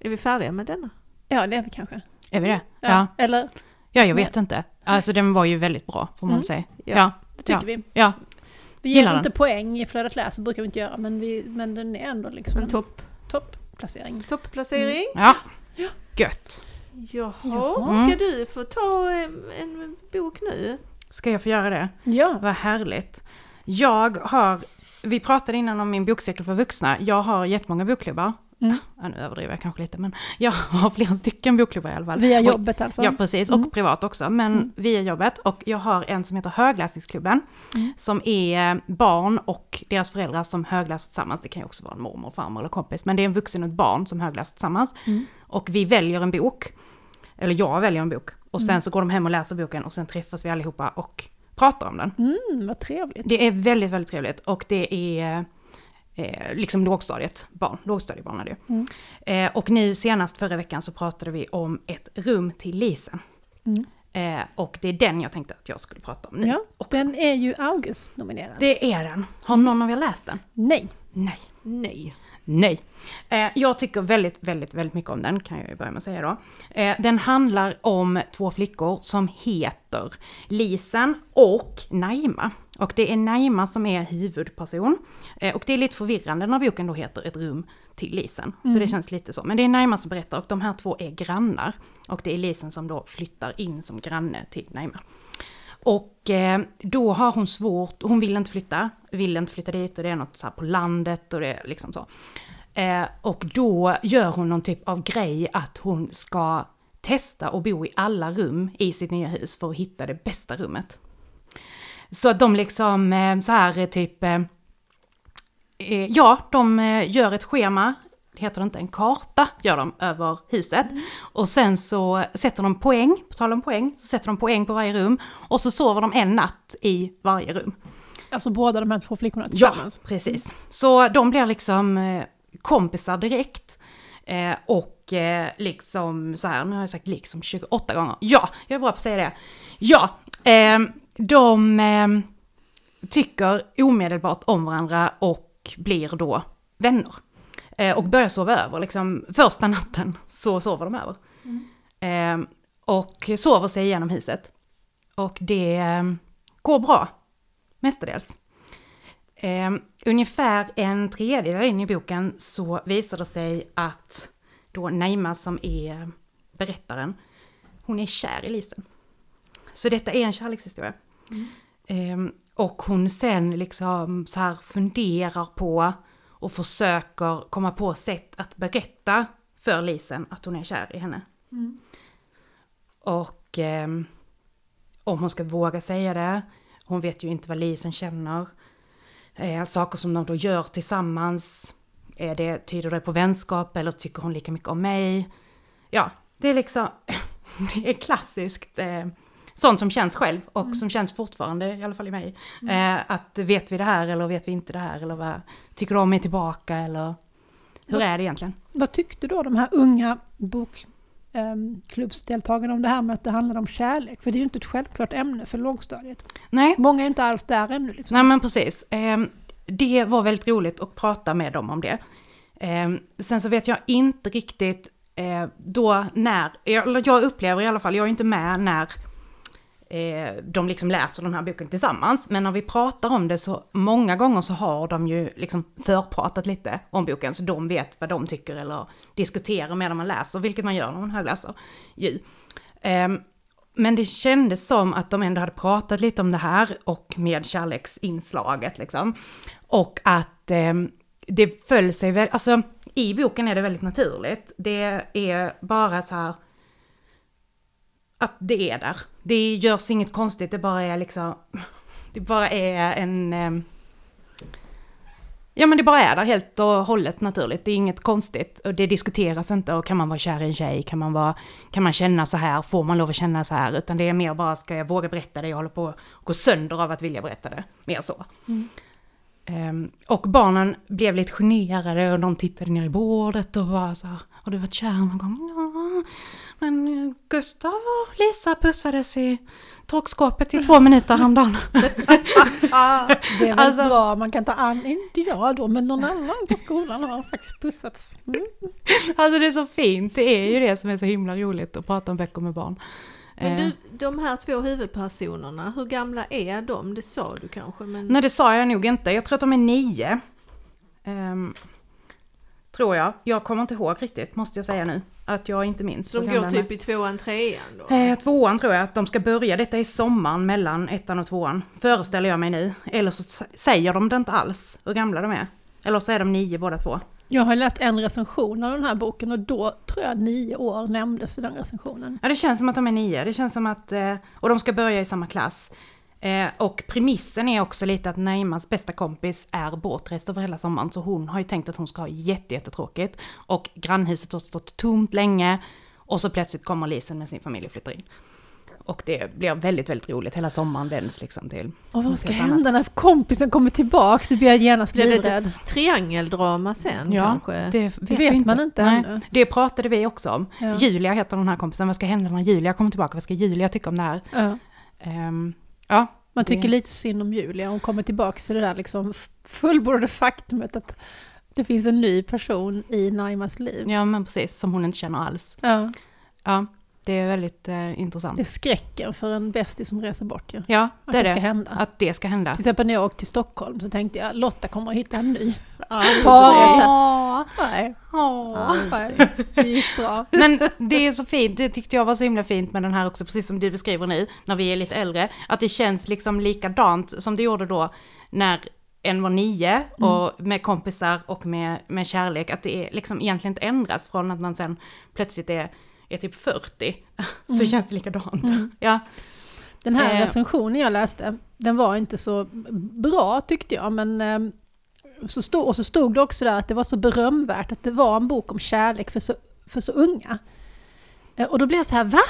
Speaker 2: Är vi färdiga med denna?
Speaker 1: Ja, det är vi kanske.
Speaker 3: Är vi det?
Speaker 1: Ja.
Speaker 3: Ja.
Speaker 1: Eller,
Speaker 3: Ja, jag vet inte. Alltså den var ju väldigt bra, får man
Speaker 1: Mm.
Speaker 3: säga.
Speaker 2: Ja.
Speaker 3: Ja,
Speaker 1: det tycker
Speaker 3: Ja.
Speaker 1: vi.
Speaker 3: ja.
Speaker 1: Vi ger
Speaker 3: Gillar
Speaker 1: inte poäng i flödet läser, brukar vi inte göra, men, vi, men den är ändå liksom
Speaker 2: En
Speaker 1: en
Speaker 2: topp,
Speaker 1: toppplacering.
Speaker 2: toppplacering.
Speaker 3: ja. Gött.
Speaker 2: Jaha,
Speaker 1: Jaha.
Speaker 2: ska du få ta en, en bok nu?
Speaker 3: Ska jag få göra det?
Speaker 1: Ja,
Speaker 3: Vad härligt. Jag har, vi pratade innan om min bokcirkel för vuxna. Jag har jättemånga bokklubbar.
Speaker 1: Mm.
Speaker 3: Ja, nu överdriver jag kanske lite, men jag har flera stycken bokklubbar i alla fall.
Speaker 1: via jobbet alltså.
Speaker 3: Ja, precis. Och
Speaker 1: Mm.
Speaker 3: privat också, men
Speaker 1: Mm.
Speaker 3: via jobbet. Och jag har en som heter Högläsningsklubben,
Speaker 1: Mm.
Speaker 3: som är barn och deras föräldrar som högläser tillsammans. Det kan ju också vara en mormor, farmor eller kompis, men det är en vuxen och ett barn som högläser tillsammans.
Speaker 1: Mm.
Speaker 3: Och vi väljer en bok, eller jag väljer en bok, och sen
Speaker 1: Mm.
Speaker 3: så går de hem och läser boken och sen träffas vi allihopa och pratar om den.
Speaker 1: Mm, vad trevligt.
Speaker 3: Det är väldigt, väldigt trevligt och det är eh, liksom lågstadiet, barn, lågstadiebarn är det ju.
Speaker 1: Mm.
Speaker 3: Eh, och nu senast förra veckan så pratade vi om ett rum till Lisen.
Speaker 1: Mm.
Speaker 3: Eh, och det är den jag tänkte att jag skulle prata om nu
Speaker 1: Ja,
Speaker 3: också.
Speaker 1: Den är ju August-nominerad.
Speaker 3: Det är den. Har någon av er läst den?
Speaker 1: Nej.
Speaker 3: Nej.
Speaker 2: Nej.
Speaker 3: Nej. Eh, jag tycker väldigt, väldigt, väldigt mycket om den, kan jag ju börja med att säga då. Eh, den handlar om två flickor som heter Lisen och Naima. Och det är Naima som är huvudperson. Eh, och det är lite förvirrande när boken då heter Ett rum till Lisen. Så det känns lite så. Men det är Naima som berättar och de här två är grannar. Och det är Lisen som då flyttar in som granne till Naima. Och eh, då har hon svårt, hon vill inte flytta, vill inte flytta dit och det är något så på landet och det är liksom så. Eh, och då gör hon någon typ av grej att hon ska testa och bo i alla rum i sitt nya hus för att hitta det bästa rummet. Så att de liksom eh, så här eh, typ, eh, ja, de gör ett schema, heter det inte, en karta gör de över huset. Och sen så sätter de poäng, på tal om poäng, så sätter de poäng på varje rum. Och så sover de en natt i varje rum.
Speaker 1: Alltså båda de här två flickorna
Speaker 3: Ja,
Speaker 1: tillsammans.
Speaker 3: precis. Så de blir liksom kompisar direkt. Eh, och eh, liksom så här, nu har jag sagt liksom 28 gånger. Ja, jag är bra på att säga det. Ja, eh, de eh, tycker omedelbart om varandra och blir då vänner. Eh, och börjar sova över, liksom första natten så sover de över. Eh, och sover sig igenom huset. Och det eh, går bra, mestadels. Eh, ungefär en tredjedel in i boken så visar det sig att då Naima som är berättaren, hon är kär i Lisen. Så detta är en kärlekshistoria. Eh, och hon sen liksom så här funderar på och försöker komma på sätt att berätta för Lisen att hon är kär i henne. Och ehm, om hon ska våga säga det, hon vet ju inte vad Lisen känner. Eh, saker som de då gör tillsammans, är det, tyder det på vänskap eller tycker hon lika mycket om mig? Ja, det är liksom, det är klassiskt. Eh, sånt som känns själv och
Speaker 1: Mm.
Speaker 3: som känns fortfarande, i alla fall i mig. Eh, att vet vi det här eller vet vi inte det här eller vad tycker du om mig tillbaka eller hur
Speaker 1: Vad-
Speaker 3: är det egentligen?
Speaker 1: Vad tyckte då de här unga bokklubbsdeltagarna om det här med att det handlade om kärlek? För det är ju inte ett självklart ämne för lågstadiet.
Speaker 3: Nej,
Speaker 1: Många är inte alls där ännu. Liksom.
Speaker 3: Nej men precis. Ehm, det var väldigt roligt att prata med dem om det. Ehm, sen så vet jag inte riktigt eh, då när, jag, jag upplever i alla fall, jag är inte med när eh, de liksom läser den här boken tillsammans. Men när vi pratar om det så många gånger så har de ju liksom förpratat lite om boken. Så de vet vad de tycker eller diskuterar medan man läser, vilket man gör när man högläser ju. Eh, men det kändes som att de ändå hade pratat lite om det här och med kärleksinslaget liksom. Och att eh, det föll sig väl, alltså i boken är det väldigt naturligt. Det är bara så här att det är där. Det görs inget konstigt, det bara är liksom, det bara är en... Eh, Ja men det bara är där helt och hållet naturligt, det är inget konstigt. Och det diskuteras inte, och kan man vara kär i en tjej, kan man, vara, kan man känna så här, får man lov att känna så här? Utan det är mer bara, ska jag våga berätta det, jag håller på att gå sönder av att vilja berätta det. Mer så. Ehm, och barnen blev lite generade och de tittade ner i bordet och var så här, har du varit kär någon gång? Ja, men eh, Gustav och Lisa pussades i torkskåpet i två minuter häromdagen.
Speaker 1: Det är väl
Speaker 3: Alltså-
Speaker 1: bra, man kan ta an, inte jag då, men någon annan på skolan har faktiskt pussats. Mm.
Speaker 3: Alltså det är så fint, det är ju det som är så himla roligt att prata om böcker med barn.
Speaker 2: Men
Speaker 3: Eh,
Speaker 2: du, de här två huvudpersonerna, hur gamla är de? Det sa du kanske, men...
Speaker 3: Nej det sa jag nog inte, jag tror att de är nio. Ehm, tror jag, jag kommer inte ihåg riktigt måste jag säga nu. Att jag inte minns.
Speaker 2: Så de går typ i tvåan, trean då?
Speaker 3: Eh, tvåan tror jag att de ska börja, detta är sommaren mellan ettan och tvåan. Föreställer jag mig nu. Eller så säger de det inte alls, hur gamla de är. Eller så är de nio båda två.
Speaker 1: Jag har läst en recension av den här boken och då tror jag nio år nämndes i den recensionen.
Speaker 3: Ja det känns som att de är nio, det känns som att, eh, och de ska börja i samma klass. Eh, och premissen är också lite att Naimas bästa kompis är bortrest över hela sommaren, så hon har ju tänkt att hon ska ha jätte, jättetråkigt. Och grannhuset har stått tomt länge, och så plötsligt kommer Lisen med sin familj och flyttar in. Och det blir väldigt, väldigt roligt, hela sommaren vänds liksom till...
Speaker 1: Och vad ska
Speaker 3: helt annat.
Speaker 1: hända när kompisen kommer tillbaka så blir jag genast
Speaker 2: Blir det
Speaker 1: livrädd.
Speaker 2: ett triangeldrama sen
Speaker 3: Ja,
Speaker 2: kanske?
Speaker 3: Det vet,
Speaker 1: Det
Speaker 3: vi
Speaker 1: vet
Speaker 3: inte.
Speaker 1: man inte
Speaker 3: Nej,
Speaker 1: ännu.
Speaker 3: Det pratade vi också om.
Speaker 1: Ja.
Speaker 3: Julia heter den här kompisen, vad ska hända när Julia kommer tillbaka? Vad ska Julia tycka om det här?
Speaker 1: Ja.
Speaker 3: Ehm, ja,
Speaker 1: Man tycker
Speaker 3: Det-
Speaker 1: lite synd om Julia, hon kommer tillbaka till det där liksom fullbordade faktumet att det finns en ny person i Naimas liv.
Speaker 3: Ja men precis, som hon inte känner alls.
Speaker 1: Ja,
Speaker 3: Ja, det är väldigt eh, intressant.
Speaker 1: det är skräcken för en bästis som reser bort ju.
Speaker 3: Ja,
Speaker 1: Att
Speaker 3: det är
Speaker 1: det ska hända.
Speaker 3: Att det ska hända.
Speaker 1: Till exempel när jag åkte till Stockholm så tänkte jag Lotta kommer att hitta en ny.
Speaker 2: Ja,
Speaker 1: Parresa.
Speaker 3: Åh,
Speaker 1: Nej,
Speaker 3: åh.
Speaker 1: nej, det gick bra.
Speaker 3: Men det är så fint, det tyckte jag var så himla fint med den här också, precis som du beskriver nu, när vi är lite äldre, att det känns liksom likadant som det gjorde då när en var nio och med kompisar och med, med kärlek, att det är liksom egentligen inte ändras från att man sen plötsligt är, är typ 40, så känns det likadant. Ja,
Speaker 1: Den här
Speaker 3: Eh.
Speaker 1: recensionen jag läste, den var inte så bra tyckte jag, men eh, så stod, och så stod det också där att det var så berömvärt att det var en bok om kärlek för så, för så unga. Eh, Och då blev jag så här, va?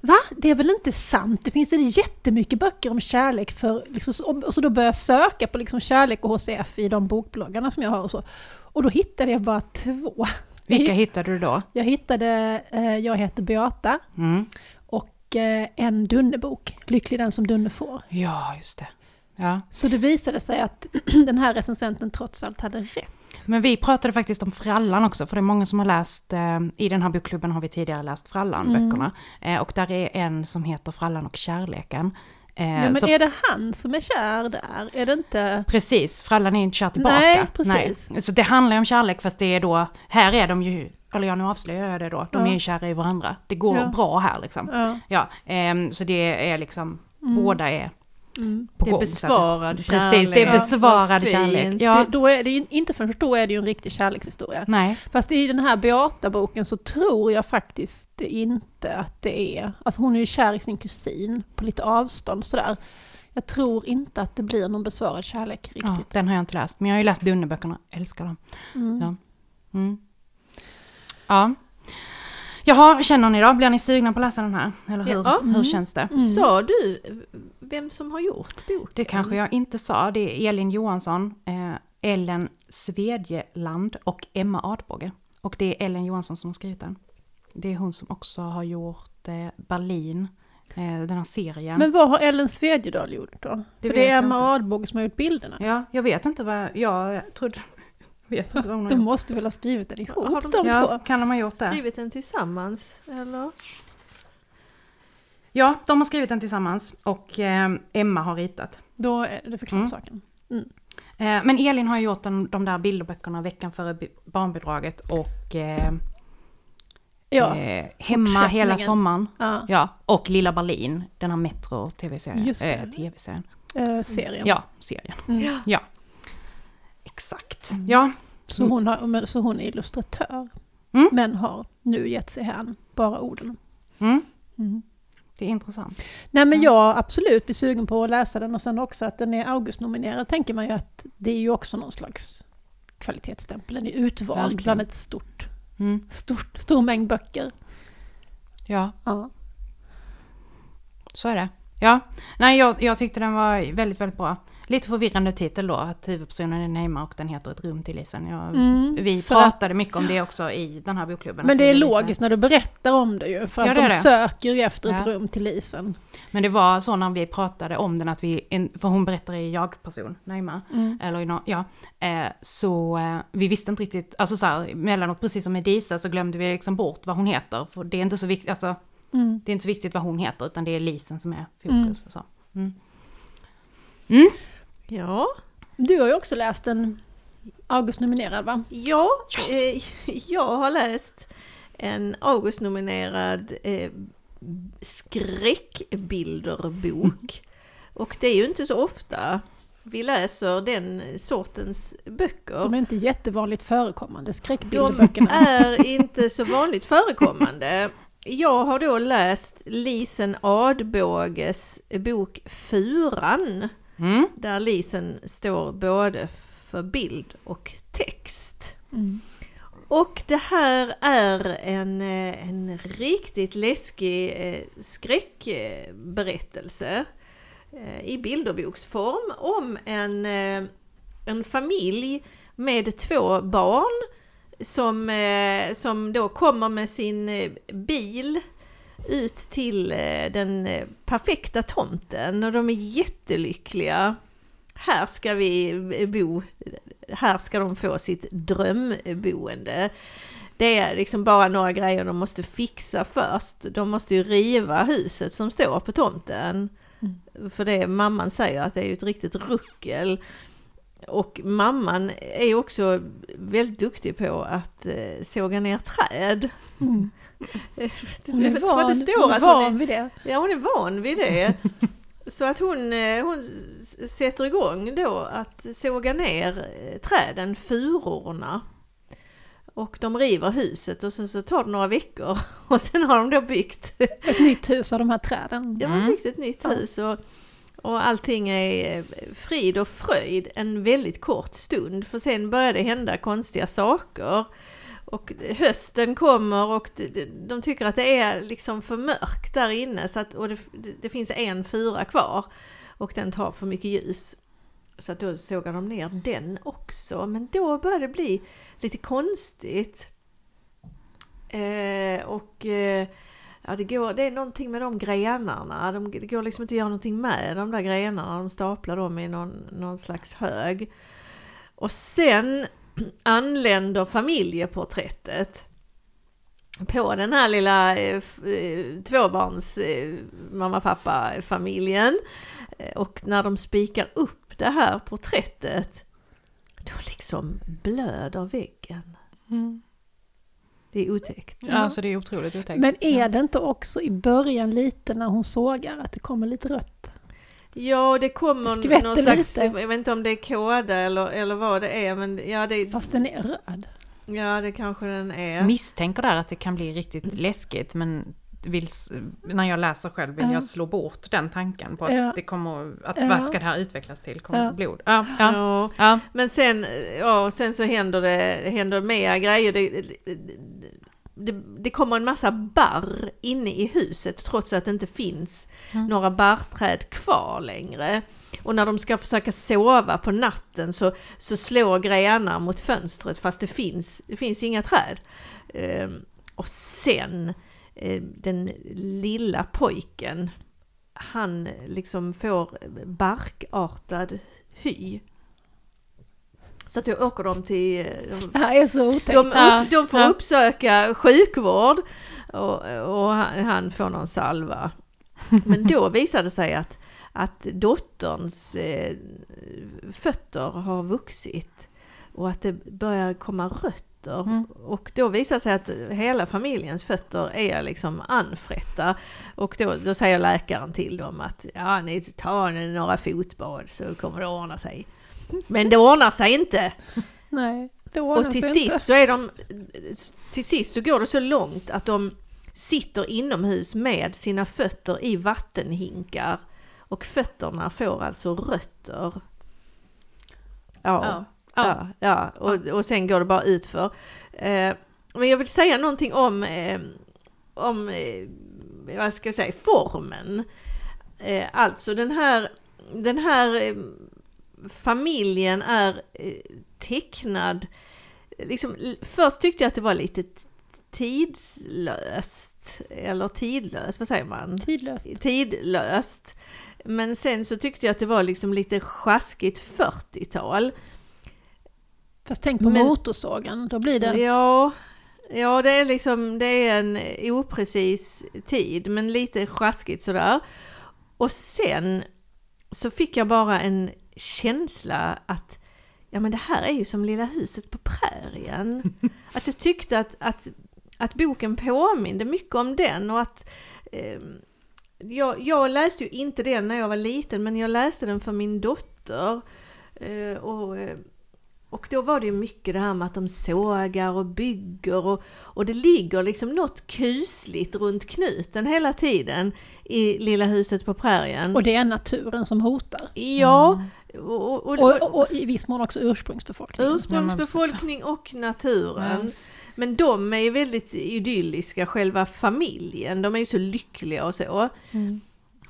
Speaker 1: Va? Det är väl inte sant? Det finns väl jättemycket böcker om kärlek för... Liksom, och så då började jag söka på liksom kärlek och HCF i de bokbloggarna som jag har och så. Och då hittade jag bara två.
Speaker 3: vilka hittade du då?
Speaker 1: Jag hittade eh, Jag heter Beata
Speaker 3: Mm.
Speaker 1: och eh, en Dunne-bok, Lycklig den som Dunne får.
Speaker 3: Ja, just det. Ja.
Speaker 1: Så det visade sig att den här recensenten trots allt hade rätt.
Speaker 3: Men vi pratade faktiskt om Frallan också, för det är många som har läst, eh, i den här bokklubben har vi tidigare läst Frallan-böckerna. Eh, och där är en som heter Frallan och kärleken. Eh,
Speaker 1: Ja, men
Speaker 3: så,
Speaker 1: är det han som är kär där? Är det inte...
Speaker 3: Precis, Frallan är inte kär tillbaka.
Speaker 1: Nej, precis.
Speaker 3: Nej. Så det handlar ju om kärlek, fast det är då, här är de ju, eller ja nu avslöjar jag det då, de
Speaker 1: Ja.
Speaker 3: är ju kära i varandra. Det går
Speaker 1: Ja.
Speaker 3: bra här liksom.
Speaker 1: Ja.
Speaker 3: Ja, ehm, så det är liksom, båda är
Speaker 1: Mm.
Speaker 2: Det är
Speaker 3: gång.
Speaker 2: besvarad
Speaker 3: att- Precis, det är
Speaker 2: kärlek.
Speaker 3: besvarad
Speaker 2: fint.
Speaker 3: kärlek. Ja,
Speaker 1: Då är det ju, inte förrän då är det ju en riktig kärlekshistoria.
Speaker 3: nej.
Speaker 1: Fast i den här Beata-boken så tror jag faktiskt inte att det är... Alltså hon är ju kär i sin kusin på lite avstånd sådär. Jag tror inte att det blir någon besvarad kärlek
Speaker 3: Ja,
Speaker 1: riktigt.
Speaker 3: den har jag inte läst, men jag har ju läst Dunne-böckerna, älskar dem.
Speaker 1: Mm.
Speaker 3: Ja. Mm. Ja. Jaha, känner ni då? Blir ni sugna på att läsa den här? Eller hur,
Speaker 2: Ja.
Speaker 3: hur känns det?
Speaker 1: Mm.
Speaker 2: Sa du vem som har gjort boken?
Speaker 3: Det kanske jag inte sa. Det är Elin Johansson, eh, Ellen Svedjeland och Emma Adbåge. Och det är Ellen Johansson som har skrivit den. Det är hon som också har gjort eh, Berlin, eh, den här serien.
Speaker 1: Men vad har Ellen Svedjedal gjort då?
Speaker 3: Det
Speaker 1: För det är
Speaker 3: jag
Speaker 1: Emma. Adbåge som har gjort bilderna.
Speaker 3: Ja, jag vet inte vad jag trodde. Jag vet inte vad hon har
Speaker 1: De
Speaker 3: gjort.
Speaker 1: måste väl ha skrivit den ihop,
Speaker 2: Har de-
Speaker 1: de
Speaker 3: Ja,
Speaker 1: två?
Speaker 3: kan de ha gjort det?
Speaker 2: Skrivit den tillsammans, eller?
Speaker 3: Ja, de har skrivit den tillsammans och eh, Emma har ritat.
Speaker 1: Då är det förklarat
Speaker 3: Mm.
Speaker 1: saken.
Speaker 3: Eh, men Elin har gjort den, de där bilderböckerna veckan före bi- barnbidraget och eh,
Speaker 1: Ja,
Speaker 3: eh, Hemma hela sommaren.
Speaker 1: ja.
Speaker 3: Ja, och Lilla Berlin, den här Metro tv-serien.
Speaker 1: Just det.
Speaker 3: Eh, tv-serien.
Speaker 1: eh, serien.
Speaker 3: Ja, serien.
Speaker 1: Mm.
Speaker 3: Ja. Exakt. Ja.
Speaker 1: Så, hon har, så hon är illustratör,
Speaker 3: Mm.
Speaker 1: men har nu gett sig hän bara orden.
Speaker 3: Mm.
Speaker 1: Mm.
Speaker 3: Det är intressant.
Speaker 1: Nej men
Speaker 3: Mm.
Speaker 1: jag absolut blir sugen på att läsa den och sen också att den är Augustnominerad tänker man ju att det är ju också någon slags kvalitetsstämpel. Den är utvald
Speaker 3: Verkligen.
Speaker 1: bland ett stort,
Speaker 3: Mm.
Speaker 1: stort, stor mängd böcker.
Speaker 3: Ja,
Speaker 1: Ja.
Speaker 3: så är det. Ja, nej jag, jag tyckte den var väldigt, väldigt bra. Lite förvirrande titel då, att huvudpersonen är Neymar och den heter Ett rum till isen. Jag,
Speaker 1: Mm,
Speaker 3: vi pratade mycket om det också i den här bokklubben.
Speaker 1: Men
Speaker 3: att
Speaker 1: det är
Speaker 3: lite-
Speaker 1: logiskt när du berättar om det ju, för
Speaker 3: Ja,
Speaker 1: att
Speaker 3: det
Speaker 1: de
Speaker 3: är det.
Speaker 1: söker ju efter ett
Speaker 3: Ja.
Speaker 1: rum till isen.
Speaker 3: Men det var så när vi pratade om den att vi, för hon berättar i jag-person, Neymar,
Speaker 1: Mm.
Speaker 3: eller ja, eh, så eh, vi visste inte riktigt, alltså så här, mellanåt precis som med Disa så glömde vi liksom bort vad hon heter, för det är inte så viktigt, alltså
Speaker 1: Mm.
Speaker 3: det är inte så viktigt vad hon heter utan det är Lisen som är fokus.
Speaker 1: Mm.
Speaker 3: och Så. Mm.
Speaker 2: Ja,
Speaker 1: Du har ju också läst en Augustnominerad va?
Speaker 2: ja eh, jag har läst en Augustnominerad eh, skräckbilderbok. Och det är ju inte så ofta vi läser den sortens böcker.
Speaker 1: De är inte jättevanligt förekommande,
Speaker 2: De
Speaker 1: skräckbilderböckerna.
Speaker 2: är inte så vanligt förekommande. Jag har då läst Lisen Adbåges bok Furan,
Speaker 3: Mm.
Speaker 2: där Lisen står både för bild och text.
Speaker 1: Mm.
Speaker 2: Och det här är en, eh, en riktigt läskig eh, skräckberättelse eh, i bilderboksform om en, en familj med två barn som, som då kommer med sin bil ut till eh, den eh, perfekta tomten och de är jättelyckliga. Här ska vi eh, bo, här ska de få sitt drömboende. Det är liksom bara några grejer de måste fixa först. De måste ju riva huset som står på tomten. För det mamman säger att det är ju ett riktigt ruckel. Och mamman är också väldigt duktig på att eh, såga ner träd.
Speaker 1: Mm. Hon är
Speaker 2: vad
Speaker 1: van,
Speaker 2: det står
Speaker 1: hon är
Speaker 2: att hon är,
Speaker 1: van vid det.
Speaker 2: Ja, hon är van vid det. Så att hon, eh, hon sätter igång då att såga ner eh, träden, furorna. Och de river huset och sen så tar det några veckor och sen har de då byggt,
Speaker 1: Ett nytt hus av de här träden.
Speaker 2: de har
Speaker 3: Mm.
Speaker 2: byggt ett nytt hus och, och allting är eh, frid och fröjd en väldigt kort stund för sen börjar det hända konstiga saker. Och hösten kommer och de, tycker att det är liksom för mörkt där inne så att, och det, det finns en fura kvar och den tar för mycket ljus. Så att då sågar de ner den också. Men då börjar det bli lite konstigt. Eh, och eh, ja, det, går, det är någonting med de grenarna. De, det går liksom inte att göra någonting med de där grenarna. De staplar dem i någon, någon slags hög. Och sen anländer familjeporträttet på den här lilla eh, eh tvåbarns eh, mamma pappa familjen. Eh, och när de spikar upp det här porträttet då liksom blöder väggen.
Speaker 3: Mm.
Speaker 2: Det är otäckt.
Speaker 3: Ja, alltså det är otroligt otäckt.
Speaker 1: Men är det inte också i början lite när hon sågar att det kommer lite rött?
Speaker 2: Ja, det kommer
Speaker 1: Skvätter
Speaker 2: någon slags,
Speaker 1: lite.
Speaker 2: jag vet inte om det är kåda eller, eller vad det är, men ja det,
Speaker 1: Fast den är röd.
Speaker 2: ja, det kanske den är.
Speaker 3: misstänker där att det kan bli riktigt läskigt men vill, när jag läser själv vill
Speaker 1: Ja.
Speaker 3: jag slå bort den tanken på att
Speaker 1: Ja.
Speaker 3: det kommer, att
Speaker 1: Ja.
Speaker 3: vad ska det här utvecklas till? Kommer
Speaker 1: Ja.
Speaker 3: blod? Ja.
Speaker 2: Men sen, ja, sen så händer det händer mer grejer. Det, det, det, det kommer en massa barr inne i huset trots att det inte finns
Speaker 3: Mm.
Speaker 2: några barrträd kvar längre. Och när de ska försöka sova på natten så, så slår grenar mot fönstret fast det finns, det finns inga träd. Ehm, och sen den lilla pojken, han liksom får barkartad hy. Så att då åker de till... eh,
Speaker 1: Det här är så otäckt.
Speaker 2: De, upp, de får
Speaker 3: ja.
Speaker 2: uppsöka sjukvård och, och han, han får någon salva. Men då visade det sig att, att dotterns eh, fötter har vuxit och att det börjar komma rötter.
Speaker 3: Mm.
Speaker 2: Och då visar det sig att hela familjens fötter är liksom anfrätta. Och då, då säger läkaren till dem att ja, ni tar några fotbad så kommer det ordna sig. Men det ordnar sig inte!
Speaker 1: Nej, det ordnar
Speaker 2: Och till
Speaker 1: sig
Speaker 2: sist
Speaker 1: inte.
Speaker 2: så är de, till sist så går det så långt att de sitter inomhus med sina fötter i vattenhinkar och fötterna får alltså rötter. Ja,
Speaker 3: Ja.
Speaker 2: Ja, ja. Och, och sen går det bara utför. Eh, men jag vill säga någonting om, eh, om eh, vad ska jag säga, formen. Eh, alltså den här, den här eh, familjen är eh, tecknad, liksom, först tyckte jag att det var lite tidslöst, eller tidlöst, vad säger man?
Speaker 1: Tidlöst.
Speaker 2: Tidlöst. Men sen så tyckte jag att det var liksom lite sjaskigt 40-tal.
Speaker 1: Fast tänk på
Speaker 2: Men-
Speaker 1: motorsågen, då blir det...
Speaker 2: Ja, ja det är liksom, det är en oprecis tid, men lite sjaskigt sådär. Och sen så fick jag bara en känsla att ja men det här är ju som Lilla huset på prärien. Att jag tyckte att, att, att boken påminde mycket om den och att eh, jag, jag läste ju inte den när jag var liten men jag läste den för min dotter. Eh, och, eh, och då var det ju mycket det här med att de sågar och bygger och, och det ligger liksom något kusligt runt knuten hela tiden i Lilla huset på prärien.
Speaker 1: Och det är naturen som hotar.
Speaker 2: Ja, och, och, och,
Speaker 1: Och, och, och i viss mån också ursprungsbefolkningen.
Speaker 2: ursprungsbefolkning och naturen.
Speaker 3: Ja.
Speaker 2: Men de är ju väldigt idylliska, själva familjen. De är ju så lyckliga och så.
Speaker 1: Mm.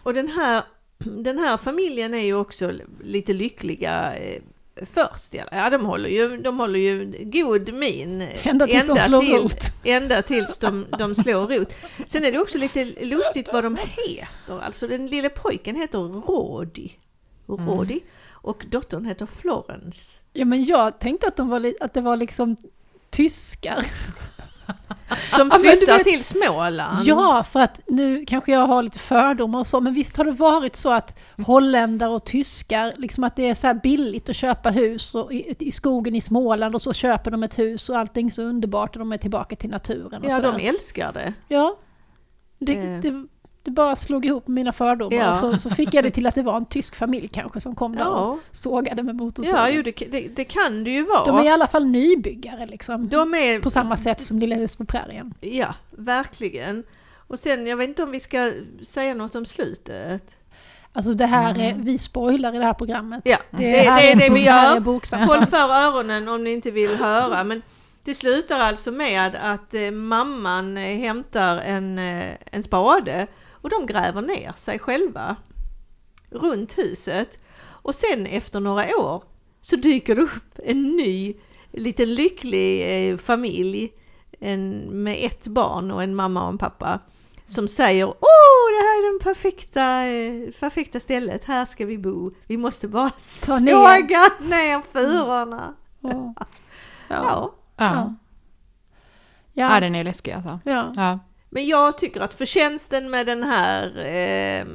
Speaker 2: Och den här, den här familjen är ju också lite lyckliga eh, först. Ja, de håller ju, de håller ju god min.
Speaker 1: Ända tills de slår
Speaker 2: till,
Speaker 1: rot.
Speaker 2: Ända tills de, de slår rot. Sen är det också lite lustigt vad de heter. Alltså den lille pojken heter Rodi. Rodi. Och dottern heter Florence.
Speaker 1: Ja men jag tänkte att, de var att det var liksom tyskar.
Speaker 2: Som
Speaker 1: Ja,
Speaker 2: flyttar
Speaker 1: vet-
Speaker 2: till Småland.
Speaker 1: Ja, för att nu kanske jag har lite fördomar och så, men visst har det varit så att holländare och tyskar, liksom att det är så billigt att köpa hus och i, i skogen i Småland och så köper de ett hus och allting är så underbart och de är tillbaka till naturen och
Speaker 2: Ja,
Speaker 1: sådär.
Speaker 2: de älskar det.
Speaker 1: Ja, det,
Speaker 2: Eh.
Speaker 1: det, det bara slog ihop mina fördomar
Speaker 2: Ja.
Speaker 1: och så, så fick jag det till att det var en tysk familj kanske som kom där och
Speaker 2: Ja,
Speaker 1: sågade med motorsågen.
Speaker 2: ja jo, det, det, det kan det ju vara.
Speaker 1: De är i alla fall nybyggare liksom.
Speaker 2: De är
Speaker 1: På samma sätt som Lilla hus på prärien.
Speaker 2: Ja, verkligen. Och sen, jag vet inte om vi ska säga något om slutet.
Speaker 1: Alltså det här är, vi spoilar i det här programmet.
Speaker 2: Ja,
Speaker 1: Det,
Speaker 2: det, det är det vi gör. Håll för öronen om ni inte vill höra. Men det slutar alltså med att eh, mamman eh, hämtar en, eh, en spade och de gräver ner sig själva runt huset. Och sen efter några år så dyker det upp en ny liten lycklig eh, familj en, med ett barn och en mamma och en pappa som säger Åh, det här är den perfekta, eh, perfekta stället, här ska vi bo. Vi måste bara
Speaker 1: Ta ner.
Speaker 2: såga ner furorna.
Speaker 1: Ja.
Speaker 2: Ja.
Speaker 1: Ja.
Speaker 3: Ja.
Speaker 1: Ja.
Speaker 3: ja, den är läskig alltså.
Speaker 1: Ja.
Speaker 3: Ja.
Speaker 2: Men jag tycker att förtjänsten med den här eh,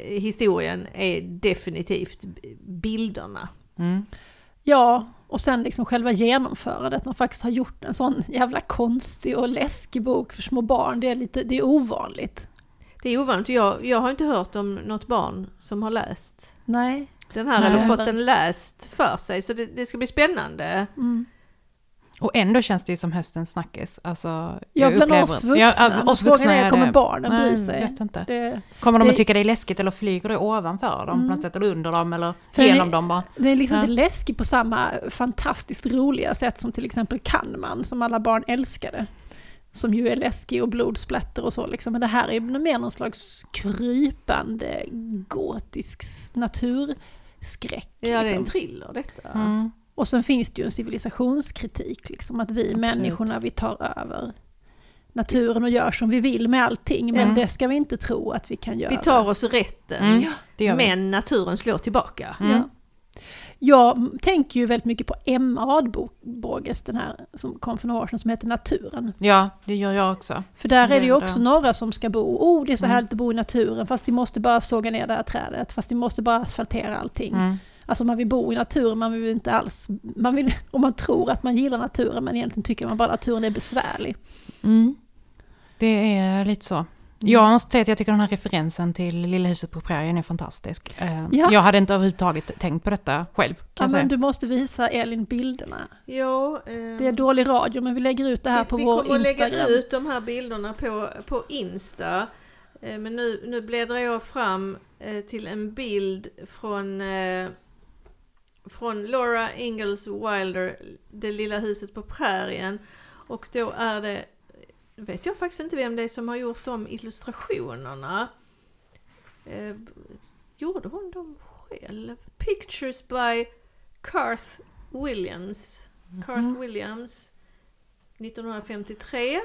Speaker 2: historien är definitivt bilderna.
Speaker 3: Mm.
Speaker 1: ja, och sen liksom själva genomförandet. Man faktiskt har gjort en sån jävla konstig och läskig bok för små barn. Det är lite, det är ovanligt.
Speaker 2: Det är ovanligt, jag, jag har inte hört om något barn som har läst
Speaker 1: Nej.
Speaker 2: den här
Speaker 1: Nej.
Speaker 2: eller fått den läst för sig. Så det, det ska bli spännande.
Speaker 1: Mm.
Speaker 3: Och ändå känns det ju som höstens snackis. Alltså,
Speaker 1: Ja, bland
Speaker 3: upplever-
Speaker 1: oss vuxna.
Speaker 3: Ja, oss
Speaker 1: Frågan
Speaker 3: vuxna
Speaker 1: är,
Speaker 3: är
Speaker 1: kommer
Speaker 3: det-
Speaker 1: barnen bry
Speaker 3: Nej,
Speaker 1: sig?
Speaker 3: vet inte.
Speaker 1: Det,
Speaker 3: Kommer de
Speaker 1: Det-
Speaker 3: att tycka det är läskigt eller flyger det ovanför dem
Speaker 1: Mm.
Speaker 3: på något sätt? Eller under dem eller genom
Speaker 1: ni-
Speaker 3: dem bara?
Speaker 1: det är liksom
Speaker 3: Ja.
Speaker 1: inte läskigt på samma fantastiskt roliga sätt som till exempel Kanman som alla barn älskade. som ju är läskig och blodsplatter och så liksom. Men det här är mer någon slags krypande gotisk naturskräck.
Speaker 2: Ja, det är en
Speaker 1: liksom.
Speaker 2: thriller detta.
Speaker 3: Mm.
Speaker 1: Och sen finns det ju en civilisationskritik, liksom, att vi människorna vi tar över naturen och gör som vi vill med allting, men
Speaker 3: Mm.
Speaker 1: det ska vi inte tro att vi kan göra.
Speaker 2: Vi tar oss rätten,
Speaker 3: Mm. Det gör vi.
Speaker 2: men naturen slår tillbaka.
Speaker 3: Mm.
Speaker 1: Ja. Jag tänker ju väldigt mycket på Emma Adbåges, den här som kom för några år sedan, som heter Naturen.
Speaker 3: Ja, det gör jag också.
Speaker 1: För där är det ju också några som ska bo, oh det är så
Speaker 3: Mm.
Speaker 1: härligt att bo i naturen, fast de måste bara såga ner det här trädet, fast de måste bara asfaltera allting.
Speaker 3: Mm.
Speaker 1: Alltså man vill bo i naturen, man vill inte alls, man vill, och man tror att man gillar naturen, men egentligen tycker man bara att naturen är besvärlig.
Speaker 3: Mm. Det är lite så. Jag måste säga att jag tycker den här referensen till Lilla huset på prärien är fantastisk. Eh,
Speaker 1: Ja.
Speaker 3: Jag hade inte överhuvudtaget tänkt på detta själv, kan
Speaker 1: Ja, men du måste visa Elin bilderna.
Speaker 2: Ja, eh,
Speaker 1: Det är dålig radio, men vi lägger ut det här på
Speaker 2: vi,
Speaker 1: vår
Speaker 2: vi kommer att
Speaker 1: Instagram.
Speaker 2: lägga ut de här bilderna på, på Insta. Eh, Men nu, nu bläddrar jag fram eh, till en bild från, eh, från Laura Ingalls Wilder, Det lilla huset på prärien. Och då är det, vet jag faktiskt inte vem det är som har gjort de illustrationerna. Eh, gjorde hon dem själv? Pictures by Garth Williams. Garth Williams. 1953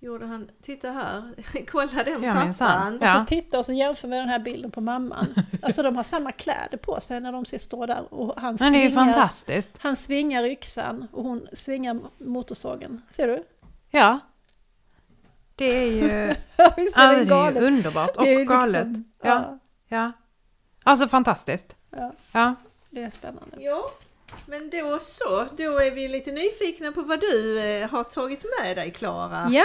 Speaker 2: gjorde han, titta här, kolla den
Speaker 3: Ja,
Speaker 2: pappan.
Speaker 3: Ja.
Speaker 1: Så titta och så jämför med den här bilden på mamman. Alltså de har samma kläder på sig när de ser stå där och han
Speaker 3: Men det är ju
Speaker 1: svingar,
Speaker 3: fantastiskt.
Speaker 1: han svingar yxan och hon svingar motorsågen. Ser du?
Speaker 3: Ja. Det är ju, alltså,
Speaker 1: det
Speaker 3: är ju
Speaker 1: galet?
Speaker 3: underbart och
Speaker 1: är
Speaker 3: galet.
Speaker 1: liksom-
Speaker 3: Ja.
Speaker 1: ja,
Speaker 3: Ja. Alltså fantastiskt.
Speaker 1: ja,
Speaker 3: Ja.
Speaker 1: det är spännande.
Speaker 2: Ja, men då så. Då är vi lite nyfikna på vad du eh, har tagit med dig Klara.
Speaker 1: Ja,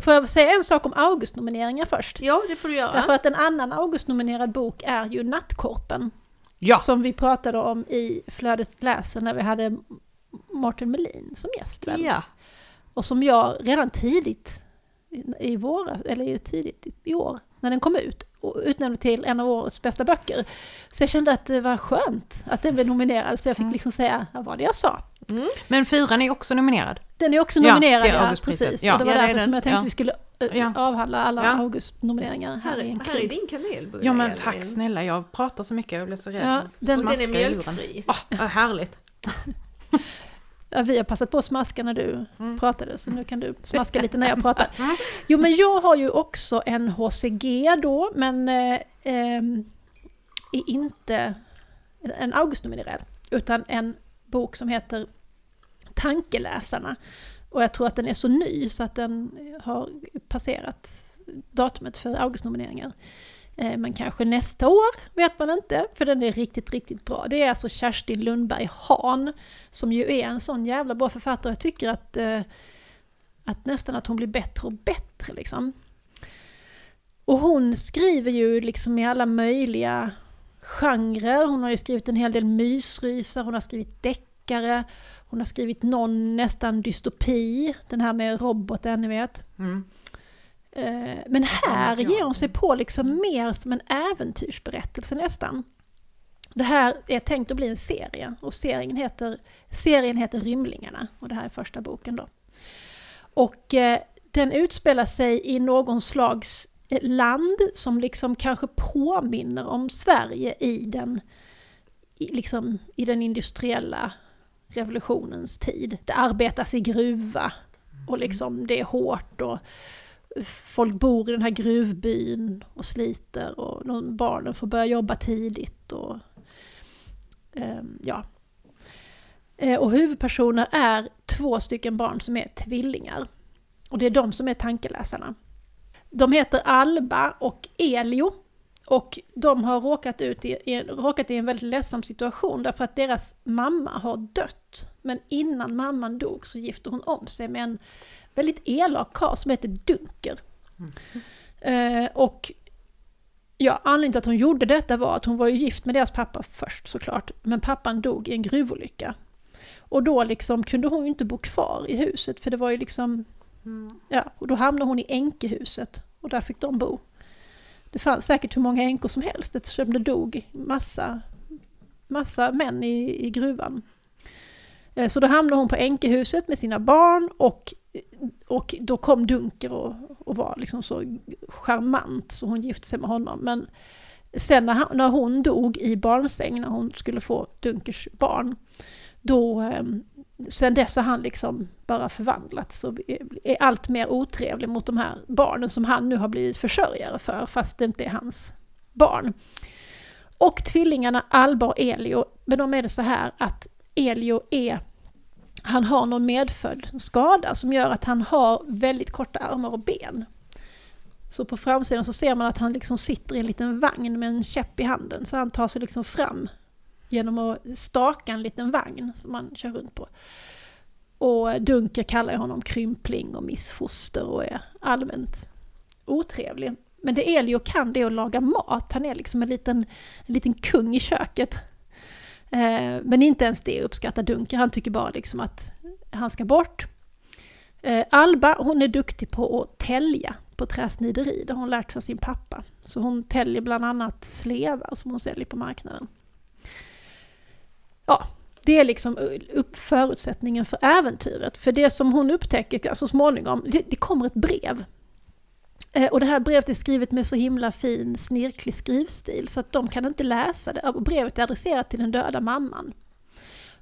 Speaker 1: får jag säga en sak om Augustnomineringar först?
Speaker 2: Ja, det får du göra.
Speaker 1: Därför att en annan Augustnominerad bok är ju Nattkorpen.
Speaker 3: Ja.
Speaker 1: Som vi pratade om i Flödet läser när vi hade Martin Melin som gäst. väl?
Speaker 2: Ja.
Speaker 1: Och som jag redan tidigt i våra, eller tidigt i år, när den kom ut, och utnämnde till en av årets bästa böcker. Så jag kände att det var skönt att den blev nominerad, så jag fick liksom säga vad var det jag sa.
Speaker 3: Men fyran är också nominerad.
Speaker 1: Den är också
Speaker 3: Ja,
Speaker 1: nominerad, ja,
Speaker 3: Augustpriset.
Speaker 1: precis.
Speaker 3: Ja,
Speaker 1: och det var
Speaker 2: ja, det är
Speaker 1: därför
Speaker 2: den.
Speaker 1: som jag tänkte
Speaker 3: Ja.
Speaker 1: vi skulle eh,
Speaker 3: Ja.
Speaker 1: avhandla alla
Speaker 3: Ja.
Speaker 1: Augustnomineringar här i en
Speaker 2: Här, här är din kanelbulle
Speaker 3: Ja men
Speaker 2: Elin.
Speaker 3: tack snälla, jag pratar så mycket, jag blir så rädd.
Speaker 1: Ja, den-
Speaker 2: Den är mjölkfri.
Speaker 3: Åh, vad härligt.
Speaker 1: Ja, vi har passat på att smaska när du
Speaker 3: Mm.
Speaker 1: pratade, så nu kan du smaska lite när jag pratar. Jo, men jag har ju också en HCG då, men eh, ehm, är inte en Augustnominerad, utan en bok som heter Tankeläsarna. Och jag tror att den är så ny så att den har passerat datumet för Augustnomineringar. Eh, men kanske nästa år, vet man inte, för den är riktigt, riktigt bra. Det är alltså Kerstin Lundberg Hahn, som ju är en sån jävla bra författare. Jag tycker att, eh, att nästan att hon blir bättre och bättre liksom. Och hon skriver ju liksom i alla möjliga genrer. Hon har ju skrivit en hel del mysrysar, hon har skrivit deckare, hon har skrivit någon nästan dystopi, den här med roboten, ni vet.
Speaker 3: Mm.
Speaker 1: Eh, Men här ger hon sig på liksom mer som en äventyrsberättelse nästan. Det här är tänkt att bli en serie och serien heter, serien heter Rymlingarna och det här är första boken då. Och eh, den utspelar sig i någon slags land som liksom kanske påminner om Sverige i den, i, liksom, i den industriella revolutionens tid. Det arbetas i gruva och liksom det är hårt och folk bor i den här gruvbyn och sliter och barnen får börja jobba tidigt och ehm, ja. Eh, Och huvudpersoner är två stycken barn som är tvillingar. Och det är de som är tankeläsarna. De heter Alba och Elio. Och de har råkat, ut i, råkat i en väldigt ledsam situation därför att deras mamma har dött. Men innan mamman dog så gifte hon om sig med en väldigt elak karl som heter Dunker. Eh, och ja, anledningen till att hon gjorde detta var att hon var ju gift med deras pappa först såklart, men pappan dog i en gruvolycka. Och då liksom kunde hon ju inte bo kvar i huset för det var ju liksom, ja, och då hamnade hon i änkehuset och där fick de bo. Det fanns säkert hur många änkor som helst eftersom det dog massa, massa män i, i gruvan. Eh, så då hamnade hon på änkehuset med sina barn och och då kom Dunker och, och var liksom så charmant så hon gifte sig med honom. Men sen när, han, när hon dog i barnsäng, när hon skulle få Dunkers barn, då, ehm, sen dess har han liksom bara förvandlats och är allt mer otrevlig mot de här barnen som han nu har blivit försörjare för, fast det inte är hans barn. Och tvillingarna Alba och Elio, men de är det så här att Elio är han har någon medfödd skada som gör att han har väldigt korta armar och ben. Så på framsidan så ser man att han liksom sitter i en liten vagn med en käpp i handen. Så han tar sig liksom fram genom att staka en liten vagn som man kör runt på. Och Dunker kallar honom krympling och missfoster och är allmänt otrevlig. Men det Elio kan det är att laga mat. Han är liksom en liten, en liten kung i köket. Eh, men inte ens det uppskattar Dunker. Han tycker bara liksom att han ska bort. Eh, Alba, hon är duktig på att tälja på träsnideri. Det har hon lärt sig av sin pappa. Så hon täljer bland annat slevar som hon säljer på marknaden. Ja, det är liksom upp förutsättningen för äventyret. För det som hon upptäcker så småningom, det, det kommer ett brev Eh, och det här brevet är skrivet med så himla fin snirklig skrivstil så att de kan inte läsa det. Och brevet är adresserat till den döda mamman.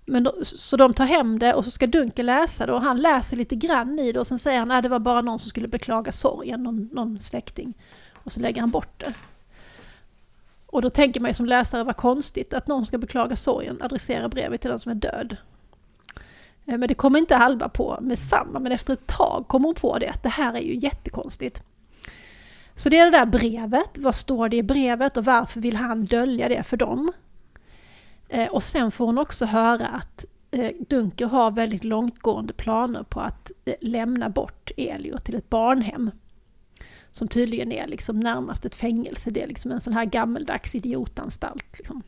Speaker 1: Men då, så de tar hem det och så ska Dunkel läsa det och han läser lite grann i det och sen säger han att det var bara någon som skulle beklaga sorgen, någon, någon släkting. Och så lägger han bort det. Och då tänker man ju som läsare vad konstigt att någon ska beklaga sorgen, adressera brevet till den som är död. Eh, men det kommer inte Alba på med samma, men efter ett tag kommer hon på det, att det här är ju jättekonstigt. Så det är det där brevet, vad står det i brevet och varför vill han dölja det för dem? Eh, och sen får hon också höra att eh, Dunker har väldigt långtgående planer på att lämna bort Elio till ett barnhem. Som tydligen är liksom närmast ett fängelse, det är liksom en sån här gammeldags idiotanstalt. Liksom.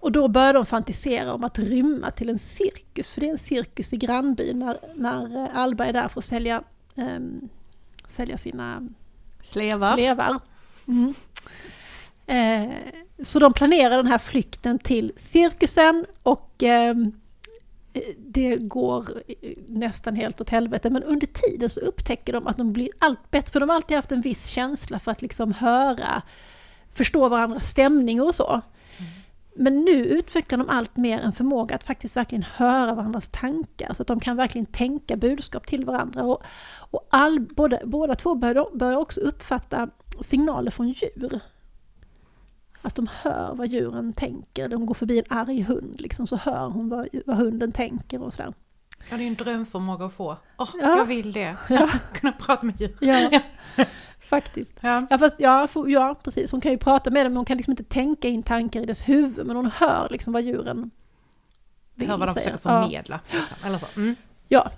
Speaker 1: och då börjar de fantisera om att rymma till en cirkus, för det är en cirkus i grannbyn när, när Alba är där för att sälja um, sälja sina
Speaker 2: slevar.
Speaker 1: slevar. Mm. Eh, så de planerar den här flykten till cirkusen och eh, det går nästan helt åt helvete. Men under tiden så upptäcker de att de blir allt bättre, för de har alltid haft en viss känsla för att liksom höra, förstå varandras stämning och så. Men nu utvecklar de allt mer en förmåga att faktiskt verkligen höra varandras tankar, så att de kan verkligen tänka budskap till varandra. Och, och all, både, båda två börjar, börjar också uppfatta signaler från djur. Att de hör vad djuren tänker. De går förbi en arg hund, liksom, så hör hon vad, vad hunden tänker och sådär.
Speaker 3: Ja, det är en drömförmåga att få. Oh, ja. Jag vill det. Ja. Kunna prata med djur.
Speaker 1: Ja. Faktiskt. Ja. Ja, fast, ja, för, ja, precis. Hon kan ju prata med dem, men hon kan liksom inte tänka in tankar i dess huvud. Men hon hör liksom vad djuren
Speaker 3: vill Hör vad de säga. försöker förmedla. Ja. Liksom, eller så. Mm.
Speaker 1: Ja.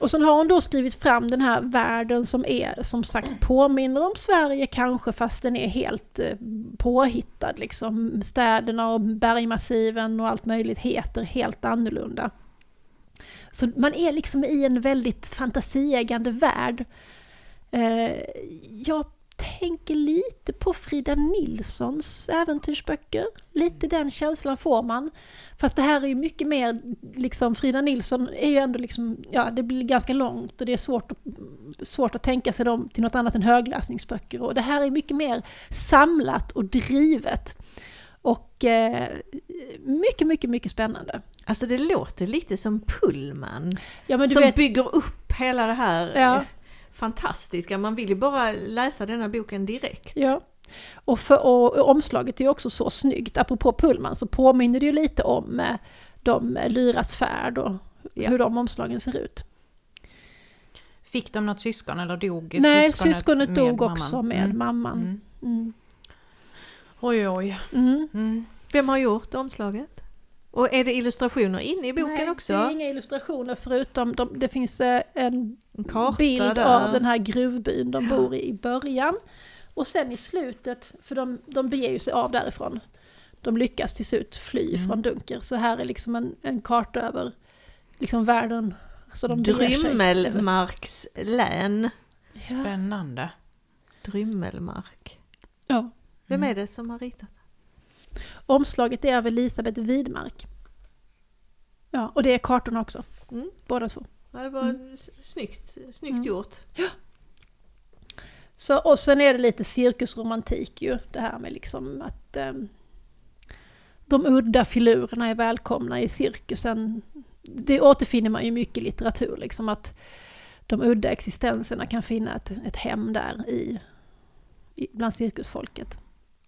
Speaker 1: Och sen har hon då skrivit fram den här världen som är, som sagt, påminner om Sverige kanske, fast den är helt eh, påhittad liksom. Städerna och bergmassiven och allt möjligt heter helt annorlunda. Så man är liksom i en väldigt fantasieggande värld. Eh, jag tänker lite på Frida Nilssons äventyrsböcker. Lite den känslan får man. Fast det här är ju mycket mer, liksom Frida Nilsson är ju ändå liksom, ja det blir ganska långt och det är svårt att, svårt att tänka sig dem till något annat än högläsningsböcker. Och det här är mycket mer samlat och drivet. Och eh, mycket, mycket, mycket spännande.
Speaker 2: Alltså det låter lite som Pullman. Ja, som vet... bygger upp hela det här ja. Fantastiska. Man vill ju bara läsa denna boken direkt.
Speaker 1: Ja. Och, för, och, och omslaget är ju också så snyggt. Apropå Pullman så påminner det ju lite om eh, de eh, Lyras färd och ja. hur de omslagen ser ut.
Speaker 3: Fick de något syskon eller dog
Speaker 1: Nej, syskonet, syskonet dog också med mm. mamman. Mm. Mm.
Speaker 3: Oj, oj. Mm.
Speaker 2: Mm. Vem har gjort omslaget? Och är det illustrationer inne i boken
Speaker 1: Nej,
Speaker 2: också?
Speaker 1: Nej, det är inga illustrationer förutom de, det finns eh, en, en bild där. av den här gruvbyn de bor i i början. Och sen i slutet, för de, de beger ju sig av därifrån. De lyckas till slut fly mm. från Dunker. Så här är liksom en, en karta över liksom världen. Så de
Speaker 2: Drymmelmarks län.
Speaker 3: Spännande.
Speaker 2: Drymmelmark.
Speaker 1: Ja.
Speaker 2: Vem är det som har ritat?
Speaker 1: Omslaget är av Elisabeth Widmark. Ja, och det är kartorna också. Mm. Båda två.
Speaker 2: Ja, det var s- snyggt, snyggt
Speaker 1: Mm.
Speaker 2: gjort.
Speaker 1: Så, och sen är det lite cirkusromantik ju, det här med liksom att ehm, de udda filurerna är välkomna i cirkusen. Det återfinner man ju mycket i litteratur, liksom att de udda existenserna kan finna ett, ett hem där i, i, bland cirkusfolket.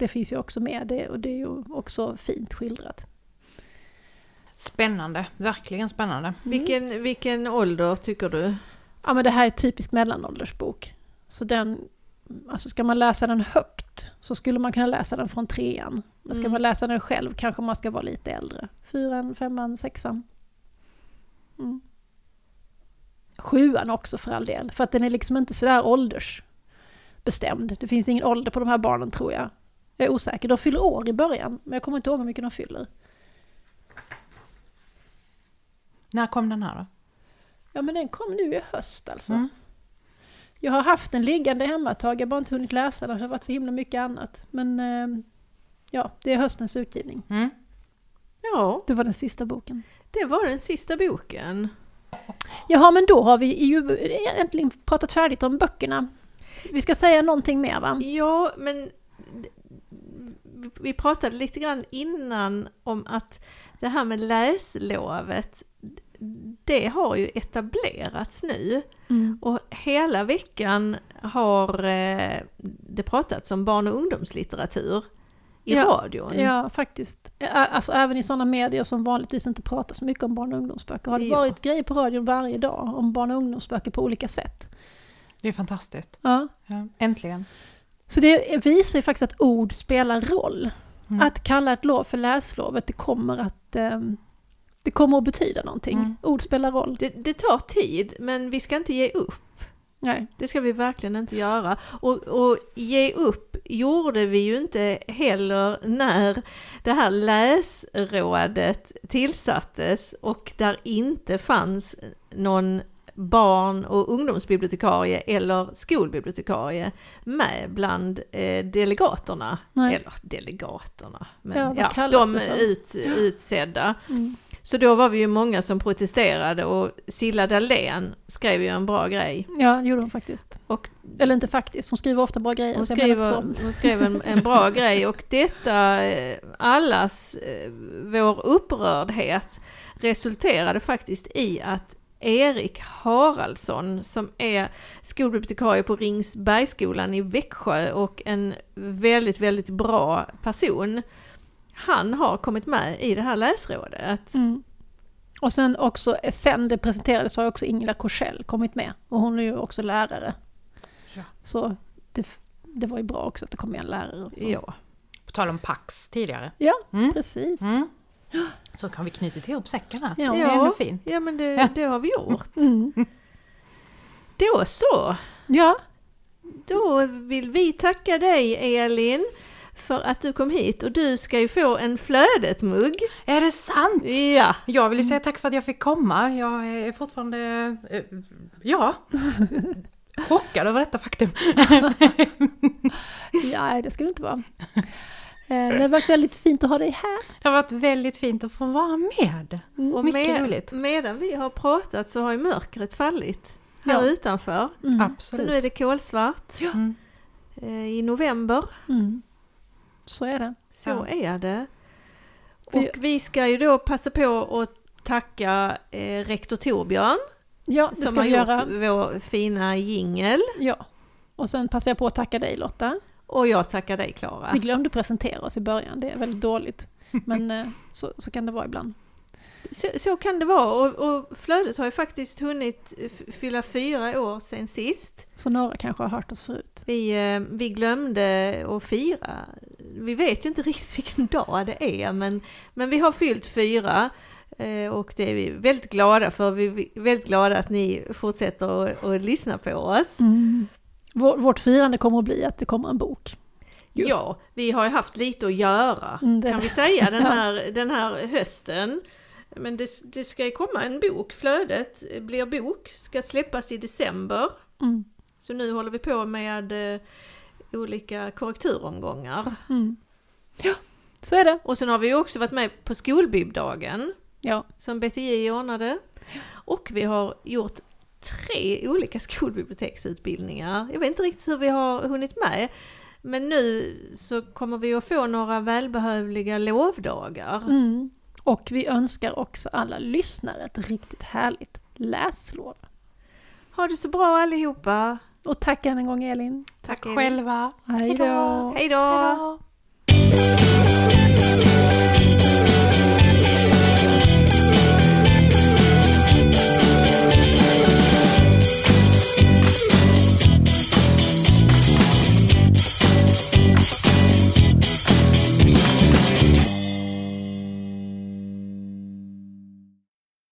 Speaker 1: Det finns ju också med det och det är ju också fint skildrat.
Speaker 3: Spännande, verkligen spännande.
Speaker 1: Mm.
Speaker 2: Vilken, vilken ålder tycker du?
Speaker 1: Ja men det här är typisk mellanåldersbok. Så den, alltså ska man läsa den högt så skulle man kunna läsa den från trean. Men ska
Speaker 2: Mm.
Speaker 1: man läsa den själv kanske man ska vara lite äldre. Fyran, femman, sexan. Mm. Sjuan också för all del, för att den är liksom inte sådär åldersbestämd. Det finns ingen ålder på de här barnen tror jag. Jag är osäker, de fyller år i början, men jag kommer inte ihåg hur mycket de fyller.
Speaker 3: När kom den här då?
Speaker 1: Ja men den kom nu i höst alltså.
Speaker 3: Mm.
Speaker 1: Jag har haft den liggande hemma ett tag, jag har bara inte hunnit läsa den, det har varit så himla mycket annat. Men eh, ja, det är höstens utgivning.
Speaker 3: Mm.
Speaker 2: Ja,
Speaker 1: Det var den sista boken.
Speaker 2: det var den sista boken.
Speaker 1: Jaha, men då har vi ju äntligen pratat färdigt om böckerna. Vi ska säga någonting mer va?
Speaker 2: Ja, men vi pratade lite grann innan om att det här med läslovet, det har ju etablerats nu.
Speaker 1: Mm.
Speaker 2: Och hela veckan har eh, det pratats om barn och ungdomslitteratur i
Speaker 1: Ja,
Speaker 2: radion.
Speaker 1: Ja, faktiskt. Alltså även i sådana medier som vanligtvis inte pratar så mycket om barn och ungdomsböcker har det
Speaker 2: Ja.
Speaker 1: varit grejer på radion varje dag om barn och ungdomsböcker på olika sätt.
Speaker 3: Det är fantastiskt.
Speaker 1: Ja.
Speaker 3: Ja, äntligen.
Speaker 1: Så det visar ju faktiskt att ord spelar roll.
Speaker 3: Mm.
Speaker 1: Att kalla ett lov för läslovet, det kommer att, ehm, det kommer att betyda någonting.
Speaker 3: Mm.
Speaker 1: Ord spelar roll.
Speaker 2: Det, det tar tid, men vi ska inte ge upp.
Speaker 1: Nej.
Speaker 2: Det ska vi verkligen inte göra. Och, och ge upp gjorde vi ju inte heller när det här läsrådet tillsattes och där inte fanns någon barn och ungdomsbibliotekarie eller skolbibliotekarie med bland eh, delegaterna.
Speaker 1: Nej.
Speaker 2: Eller delegaterna, men
Speaker 1: Ja,
Speaker 2: ja, de ut, utsedda.
Speaker 1: Mm.
Speaker 2: Så då var vi ju många som protesterade och Silla Dahlén skrev ju en bra grej.
Speaker 1: Ja, det gjorde hon faktiskt.
Speaker 2: Och
Speaker 1: Eller inte faktiskt, hon skriver ofta bra grejer.
Speaker 2: hon skriver, hon skrev en, en bra grej och detta, eh, allas eh, vår upprördhet resulterade faktiskt i att Erik Haraldsson som är skolbibliotekarie på Ringsbergsskolan i Växjö och en väldigt, väldigt bra person. Han har kommit med i det här läsrådet.
Speaker 1: Mm. Och sen också, sen det presenterades har också Ingela Korsell kommit med. Och hon är ju också lärare.
Speaker 3: Ja.
Speaker 1: Så det, det var ju bra också att det kom med en lärare.
Speaker 2: Ja.
Speaker 3: På tal om Pax tidigare.
Speaker 1: Ja,
Speaker 3: Mm.
Speaker 1: precis.
Speaker 3: Mm. Så kan vi knyta ihop säckarna.
Speaker 1: Ja.
Speaker 3: Det är ändå fint.
Speaker 2: Ja men det, det har vi gjort.
Speaker 1: Mm.
Speaker 2: Då så,
Speaker 1: Ja,
Speaker 2: då vill vi tacka dig Elin för att du kom hit och du ska ju få en Flödet-mugg.
Speaker 3: Är det sant?
Speaker 2: Ja,
Speaker 3: Jag vill ju säga tack för att jag fick komma. Jag är fortfarande, eh, ja, chockad över detta faktum.
Speaker 1: ja, det ska det inte vara. Eh, Det har varit väldigt fint att ha dig här.
Speaker 3: Det har varit väldigt fint att få vara med.
Speaker 2: och
Speaker 3: Mycket
Speaker 2: med,
Speaker 3: roligt.
Speaker 2: medan vi har pratat så har ju mörkret fallit här
Speaker 1: Ja.
Speaker 2: utanför.
Speaker 1: Mm.
Speaker 2: Så
Speaker 3: Absolut.
Speaker 2: nu är det kolsvart
Speaker 3: Mm.
Speaker 2: eh, i november.
Speaker 1: Mm. Så är det.
Speaker 2: Så
Speaker 3: Ja.
Speaker 2: är det.
Speaker 1: Vi-
Speaker 2: Och vi ska ju då passa på att tacka eh, rektor Torbjörn
Speaker 1: Ja, det
Speaker 2: som
Speaker 1: ska
Speaker 2: har
Speaker 1: vi
Speaker 2: gjort
Speaker 1: göra.
Speaker 2: vår fina jingel.
Speaker 1: Ja. Och sen passar jag på att tacka dig Lotta.
Speaker 2: Och jag tackar dig Klara.
Speaker 1: Vi glömde presentera oss i början, det är väldigt dåligt. Men eh, så, så kan det vara ibland.
Speaker 2: Så, så kan det vara och, och flödet har ju faktiskt hunnit fylla fyra år sedan sist.
Speaker 1: Så några kanske har hört oss förut.
Speaker 2: Vi, eh, vi glömde att fira. Vi vet ju inte riktigt vilken dag det är men, men vi har fyllt fyra eh, och det är vi väldigt glada för. Vi är väldigt glada att ni fortsätter att, att lyssna på oss.
Speaker 1: Mm. Vår, vårt firande kommer att bli att det kommer en bok. Jo.
Speaker 2: Ja, vi har ju haft lite att göra
Speaker 1: Mm,
Speaker 2: kan vi säga den här, den här hösten. Men det, det ska ju komma en bok, Flödet blir bok, ska släppas i december.
Speaker 1: Mm.
Speaker 2: Så nu håller vi på med eh, olika korrekturomgångar.
Speaker 1: Mm. Ja, så är det.
Speaker 2: Och sen har vi ju också varit med på skolbibdagen
Speaker 1: Ja.
Speaker 2: som BTJ ordnade. Och vi har gjort tre olika skolbiblioteksutbildningar. Jag vet inte riktigt hur vi har hunnit med. Men nu så kommer vi att få några välbehövliga lovdagar.
Speaker 1: Mm. Och vi önskar också alla lyssnare ett riktigt härligt läslov.
Speaker 2: Ha det så bra allihopa!
Speaker 1: Och tack än en gång Elin.
Speaker 3: Tack
Speaker 2: Elin.
Speaker 3: själva.
Speaker 1: Hej då!
Speaker 2: Hej då!
Speaker 3: Hej då.